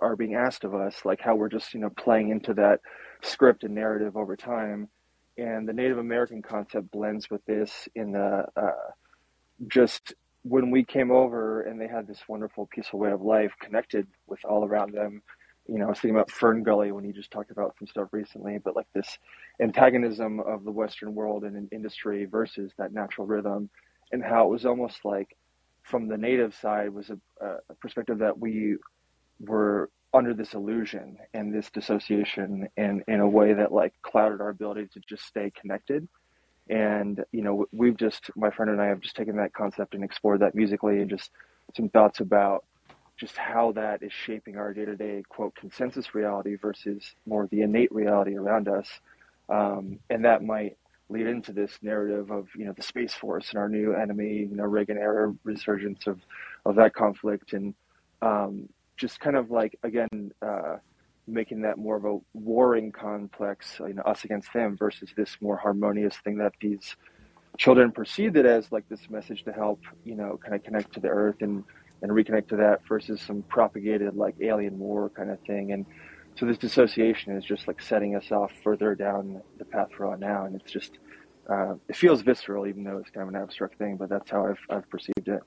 are being asked of us like how we're just you know playing into that script and narrative over time. And the native american concept blends with this in the uh, just when we came over and they had this wonderful peaceful way of life connected with all around them you know i was thinking about FernGully when you just talked about some stuff recently but like this antagonism of the western world and in industry versus that natural rhythm and how it was almost like from the native side was a, a perspective that we were under this illusion and this dissociation and in a way that like clouded our ability to just stay connected and you know we've just my friend and i have just taken that concept and explored that musically and just some thoughts about just how that is shaping our day-to-day quote consensus reality versus more the innate reality around us. Um, and that might lead into this narrative of you know the space force and our new enemy you know reagan era resurgence of of that conflict and um, just kind of like again uh, making that more of a warring complex you know us against them versus this more harmonious thing that these children perceived it as like this message to help you know kind of connect to the earth and and reconnect to that versus some propagated like alien war kind of thing. And so this dissociation is just like setting us off further down the path we're on now. And it's just uh, it feels visceral even though it's kind of an abstract thing but that's how i've, I've perceived it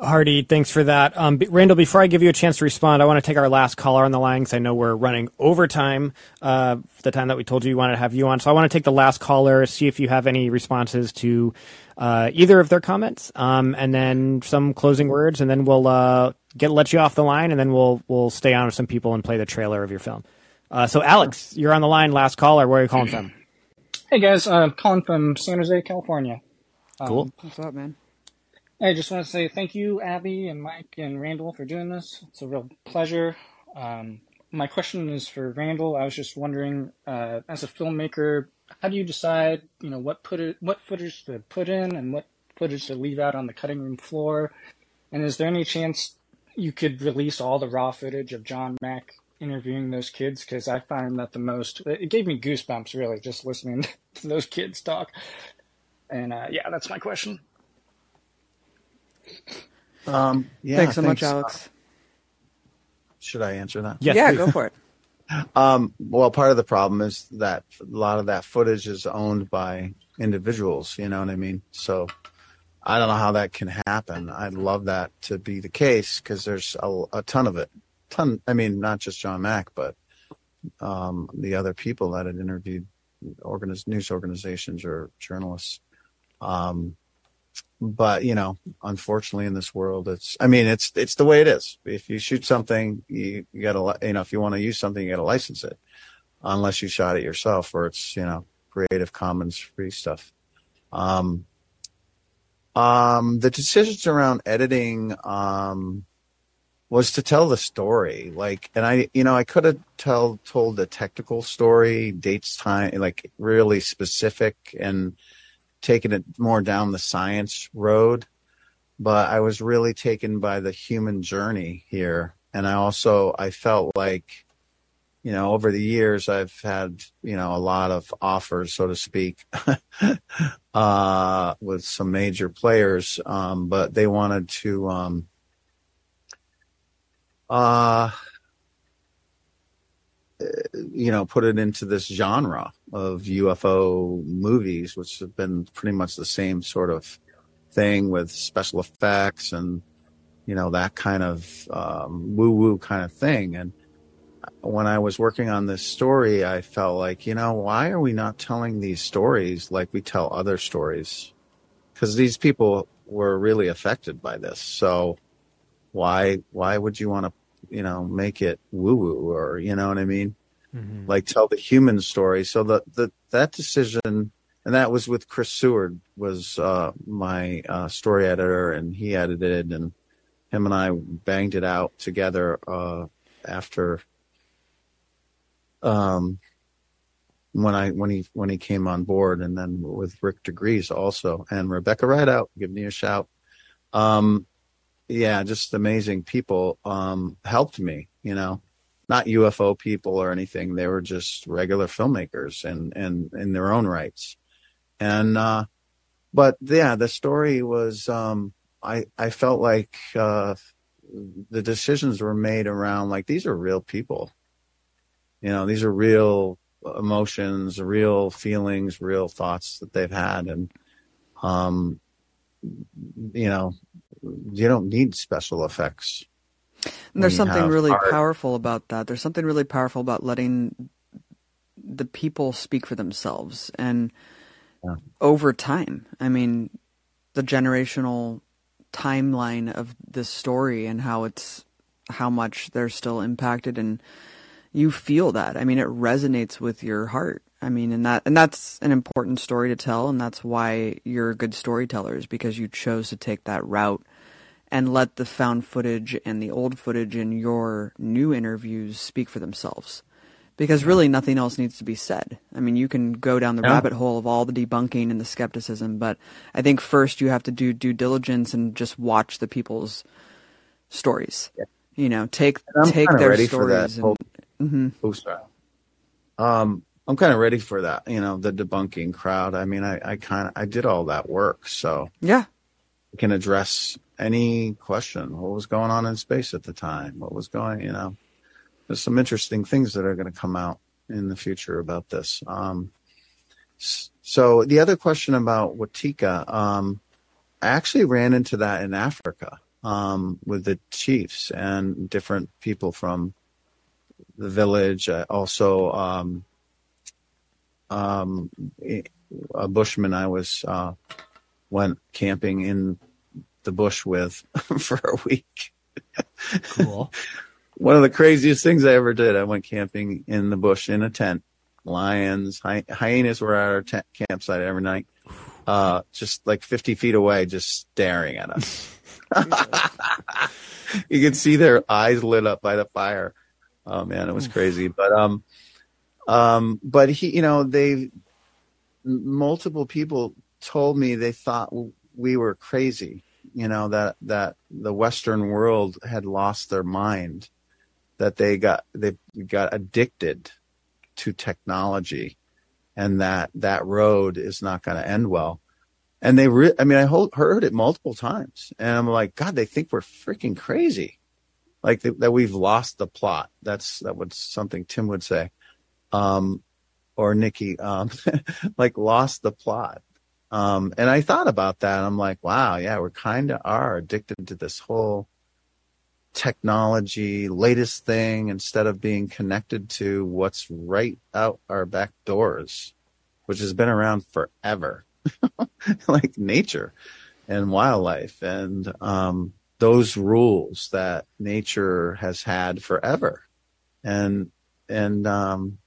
Hardy, thanks for that. Um, B- Randall, before I give you a chance to respond, I want to take our last caller on the line because I know we're running overtime, uh, the time that we told you we wanted to have you on. So I want to take the last caller, see if you have any responses to uh, either of their comments, um, and then some closing words, and then we'll uh, get let you off the line, and then we'll we'll stay on with some people and play the trailer of your film. Uh, so Alex, you're on the line, last caller. Where are you calling from? Hey guys, I'm calling from San Jose, California. Um, Cool. What's up, man? I just want to say thank you, Abby and Mike and Randall, for doing this. It's a real pleasure. Um, my question is for Randall. I was just wondering, uh, as a filmmaker, how do you decide, you know, what put it, what footage to put in and what footage to leave out on the cutting room floor? And is there any chance you could release all the raw footage of John Mack interviewing those kids? Because I find that the most, it gave me goosebumps really just listening (laughs) to those kids talk. And uh, yeah, that's my question. Um, yeah, thanks so much, Alex. Should I answer that? Yes, yeah, please. go for it. (laughs) Um, well, part of the problem is that a lot of that footage is owned by individuals. You know what I mean? So I don't know how that can happen. I'd love that to be the case because there's a, a ton of it. Ton. I mean, not just John Mack, but um, the other people that had interviewed organiz- news organizations or journalists. Um, but you know, unfortunately, in this world, it's. I mean, it's it's the way it is. If you shoot something, you, you got to, you know, if you want to use something, you got to license it, unless you shot it yourself, or it's you know, Creative Commons free stuff. Um, um, the decisions around editing um, was to tell the story. Like, and I, you know, I could have tell told the technical story, dates, time, like really specific, and taken it more down the science road. But I was really taken by the human journey here, and I also I felt like. You know, over the years, I've had you know a lot of offers, so to speak, (laughs) uh, with some major players, um, but they wanted to, um, uh, you know, put it into this genre of UFO movies, which have been pretty much the same sort of thing with special effects and you know that kind of um, woo woo kind of thing. And when I was working on this story, I felt like, you know, why are we not telling these stories like we tell other stories? Because these people were really affected by this. So why why would you want to, you know, make it woo woo or you know what I mean? Mhm. Like tell the human story. So the, the that decision and that was with Chris Seward was uh, my uh, story editor and he edited and him and I banged it out together uh, after um, when I when he when he came on board, and then with Rick DeGrees also, and Rebecca Rideout, give me a shout. Um, yeah, just amazing people um, helped me. You know, not UFO people or anything. They were just regular filmmakers and and in their own rights. And uh, but yeah, the story was. Um, I I felt like uh, the decisions were made around like these are real people you know these are real emotions real feelings real thoughts that they've had and um you know you don't need special effects And there's something really art. powerful about that. There's something really powerful about letting the people speak for themselves. And Yeah. over time, I mean, the generational timeline of this story and how it's how much they're still impacted and you feel that. I mean, it resonates with your heart. I mean, and that and that's an important story to tell, and that's why you're good storytellers because you chose to take that route and let the found footage and the old footage in your new interviews speak for themselves. Because really nothing else needs to be said. I mean, you can go down the Yeah. rabbit hole of all the debunking and the skepticism, but I think first you have to do due diligence and just watch the people's stories. You know, take take their ready for that stories and Mhm. Oh, sorry. Um, I'm kind of ready for that. You know, the debunking crowd. I mean, I, I kind of I did all that work, so yeah, I can address any question. What was going on in space at the time? What was going? You know, there's some interesting things that are going to come out in the future about this. Um, so the other question about Watika, um, I actually ran into that in Africa. um, with the chiefs and different people from the village. Uh, also, um, um, a bushman I was uh, went camping in the bush with (laughs) for a week. Cool. (laughs) One of the craziest things I ever did. I went camping in the bush in a tent. Lions, hy- hyenas were at our tent campsite every night, uh, just like 50 feet away, just staring at us. (laughs) you could see their eyes lit up by the fire. Oh man, it was crazy. But um, um, but he, you know, they multiple people told me they thought we were crazy. You know that that the Western world had lost their mind, that they got they got addicted to technology, and that that road is not going to end well. And they, re- I mean, I heard it multiple times, and I'm like, God, they think we're freaking crazy, like th- that we've lost the plot. That's that was something Tim would say, um, or Nikki, um, (laughs) like lost the plot. Um, and I thought about that. I'm like, wow, yeah, we're kind of are addicted to this whole technology, latest thing, instead of being connected to what's right out our back doors, which has been around forever, (laughs) like nature and wildlife and um, those rules that nature has had forever. And and um,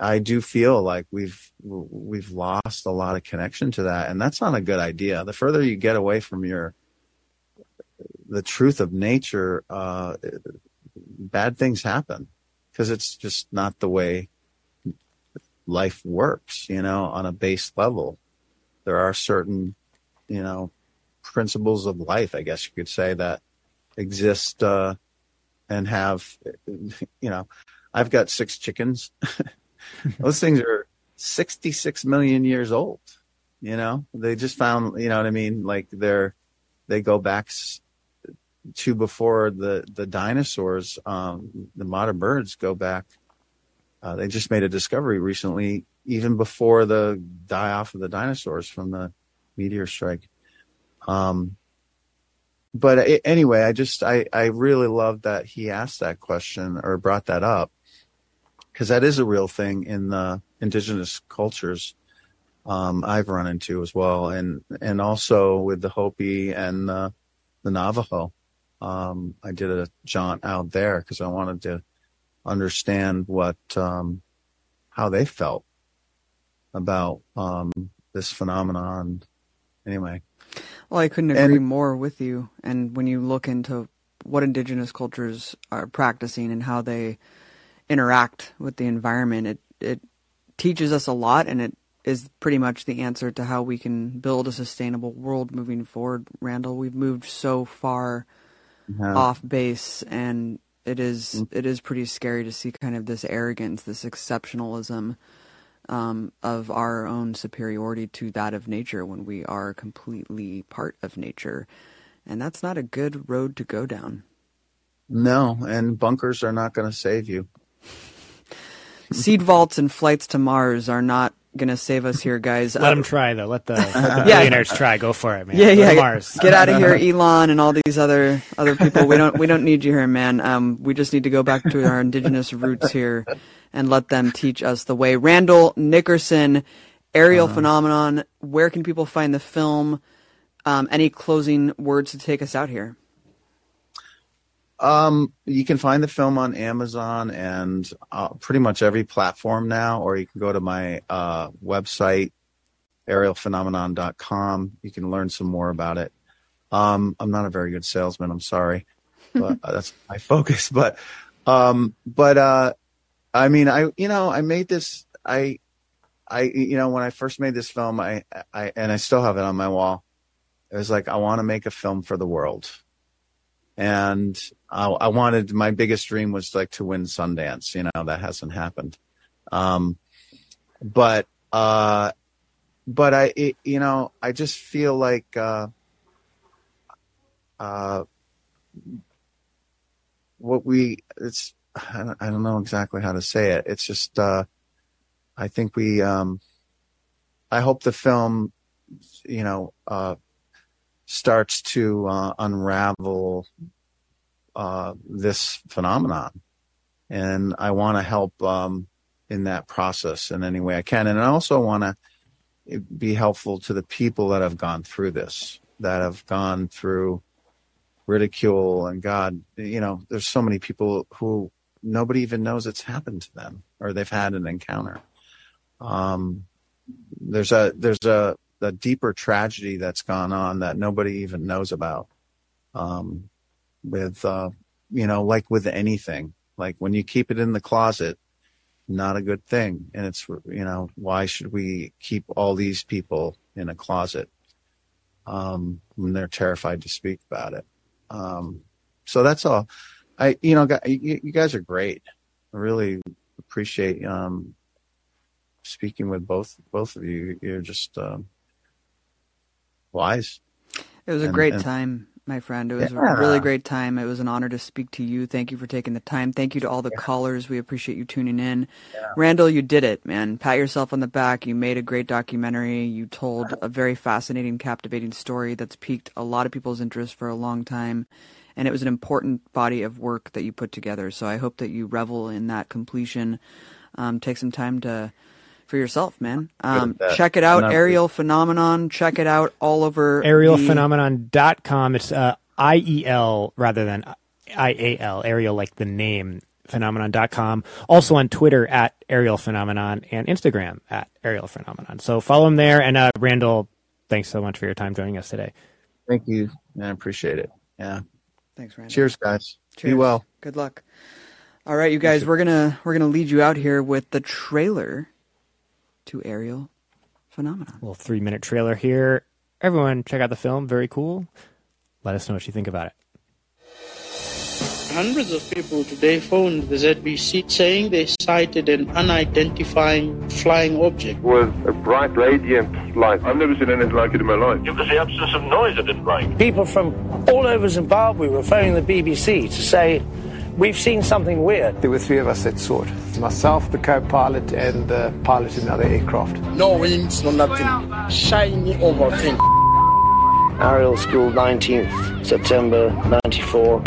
I do feel like we've we've lost a lot of connection to that, and that's not a good idea. The further you get away from your the truth of nature, uh, bad things happen because it's just not the way life works. You know, on a base level, there are certain you know principles of life, I guess you could say, that exist uh, and have (laughs) you know. I've got six chickens. (laughs) (laughs) Those things are 66 million years old. You know, they just found, you know what I mean? Like they're, they go back to before the, the dinosaurs, um, the modern birds go back. Uh, they just made a discovery recently, even before the die off of the dinosaurs from the meteor strike. Um, but anyway, I just, I, I really love that he asked that question or brought that up because that is a real thing in the indigenous cultures um, I've run into as well, and and also with the Hopi and the, the Navajo. Um, I did a jaunt out there because I wanted to understand what um, how they felt about um, this phenomenon. Anyway, well, I couldn't agree and, more with you. And when you look into what indigenous cultures are practicing and how they interact with the environment. It it teaches us a lot, and it is pretty much the answer to how we can build a sustainable world moving forward. Randall, we've moved so far yeah. off base, and it is, mm. it is pretty scary to see kind of this arrogance, this exceptionalism. Um, of our own superiority to that of nature when we are completely part of nature. And that's not a good road to go down. No, and bunkers are not going to save you seed vaults and flights to Mars are not going to save us here, guys. Let uh, them try though. Let the, let the (laughs) yeah. billionaires try. Go for it, man. Yeah, yeah. Mars. Get out of here, (laughs) Elon, and all these other other people. We don't we don't need you here, man. Um, we just need to go back to our indigenous roots here and let them teach us the way. Randall Nickerson, Ariel uh-huh. Phenomenon. Where can people find the film? Um, any closing words to take us out here? Um, you can find the film on Amazon and uh, pretty much every platform now, or you can go to my uh, website, arielphenomenon.com. You can learn some more about it. Um, I'm not a very good salesman. I'm sorry, but uh, (laughs) that's my focus. (laughs) But, um, but, uh, I mean, I, you know, I made this, I, I, you know, when I first made this film, I, I, and I still have it on my wall. It was like, I want to make a film for the world and I, I, wanted my biggest dream was like to win Sundance. You know that hasn't happened, um, but uh, but I it, you know I just feel like uh, uh, what we it's I don't, I don't know exactly how to say it. It's just uh, I think we um, I hope the film you know uh, starts to uh, unravel uh, this phenomenon. And I want to help um, in that process in any way I can. And I also want to be helpful to the people that have gone through this, that have gone through ridicule and God, you know, there's so many people who nobody even knows it's happened to them or they've had an encounter. Um, there's a there's a, a deeper tragedy that's gone on that nobody even knows about. Um, with uh, you know, like with anything, like when you keep it in the closet, not a good thing. And it's you know, why should we keep all these people in a closet um, when they're terrified to speak about it? Um, so that's all. I, you know, you guys are great. I really appreciate um, speaking with both both of you. You're just um, wise. It was a And- great and- time, my friend. It was Yeah. a really great time. It was an honor to speak to you. Thank you for taking the time. Thank you to all the callers. We appreciate you tuning in. Randall, you did it, man. Pat yourself on the back. You made a great documentary. You told a very fascinating, captivating story that's piqued a lot of people's interest for a long time. And it was an important body of work that you put together. So I hope that you revel in that completion. Um, take some time to for yourself, man. Um, check it out, And Ariel Phenomenon. Check it out all over the- arielphenomenon.com. It's uh, I-E-L rather than I-A-L. Ariel like the name phenomenon.com. Also on Twitter at Ariel Phenomenon and Instagram at Ariel Phenomenon. So follow him there. And uh, Randall, thanks so much for your time joining us today. Thank you. I appreciate it. Yeah. Thanks, Randall. Cheers, guys. Be Cheers. well. Good luck. All right, you guys, we're gonna we're gonna lead you out here with the trailer to Ariel phenomena. little three minute trailer here. Everyone, check out the film. Very cool. Let us know what you think about it. Hundreds of people today phoned the ZBC saying they sighted an unidentified flying object. was a bright, radiant light. I've never seen anything like it in my life. It was the absence of noise I didn't like. People from all over Zimbabwe were phoning the BBC to say, We've seen something weird. There were three of us that saw it. Myself, the co-pilot, and the pilot in the other aircraft. No winds, no nothing. Shiny oval thing. Ariel School, 19th September 94.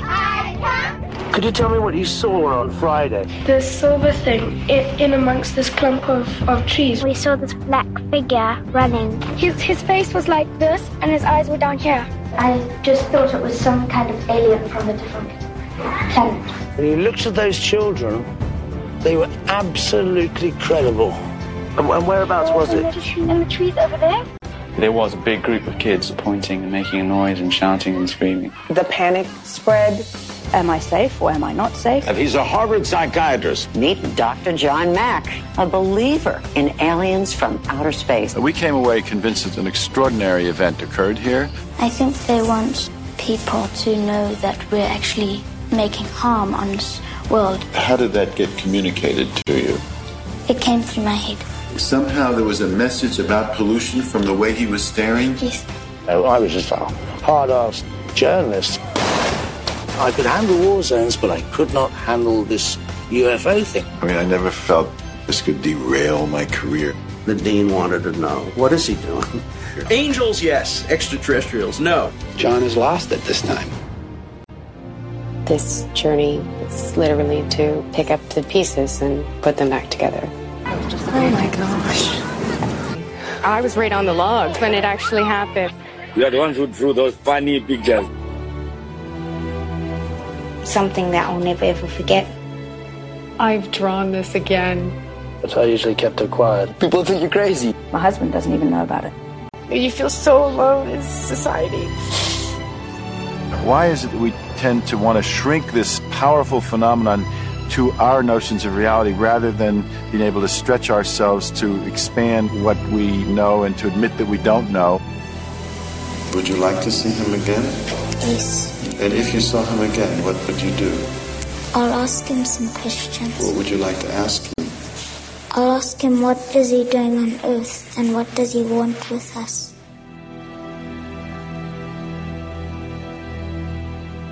Could you tell me what you saw on Friday? The silver thing in, in amongst this clump of, of trees. We saw this black figure running. His, his face was like this, and his eyes were down here. I just thought it was some kind of alien from a different planet. When you looked at those children, they were absolutely credible. And, and whereabouts was it? in the trees over there. There was a big group of kids pointing and making a noise and shouting and screaming. The panic spread. Am I safe or am I not safe? And he's a Harvard psychiatrist. Meet Dr. John Mack, a believer in aliens from outer space. We came away convinced that an extraordinary event occurred here. I think they want people to know that we're actually making harm on this world. How did that get communicated to you? It came through my head. Somehow there was a message about pollution from the way he was staring? Yes. I was just a hard-ass journalist. I could handle war zones, but I could not handle this UFO thing. I mean, I never felt this could derail my career. The dean wanted to know what is he doing? Angels, yes. Extraterrestrials, no. John is lost at this time. This journey is literally to pick up the pieces and put them back together. Oh my gosh. I was right on the log when it actually happened. We are the ones who drew those funny pictures. Something that I'll never ever forget. I've drawn this again. That's But I usually kept it quiet. People think you're crazy. My husband doesn't even know about it. You feel so alone in society. Why is it that we tend to want to shrink this powerful phenomenon to our notions of reality rather than being able to stretch ourselves to expand what we know and to admit that we don't know? Would you like to see him again? Yes. And if you saw him again, what would you do? I'll ask him some questions. What would you like to ask him? I'll ask him what is he doing on Earth and what does he want with us.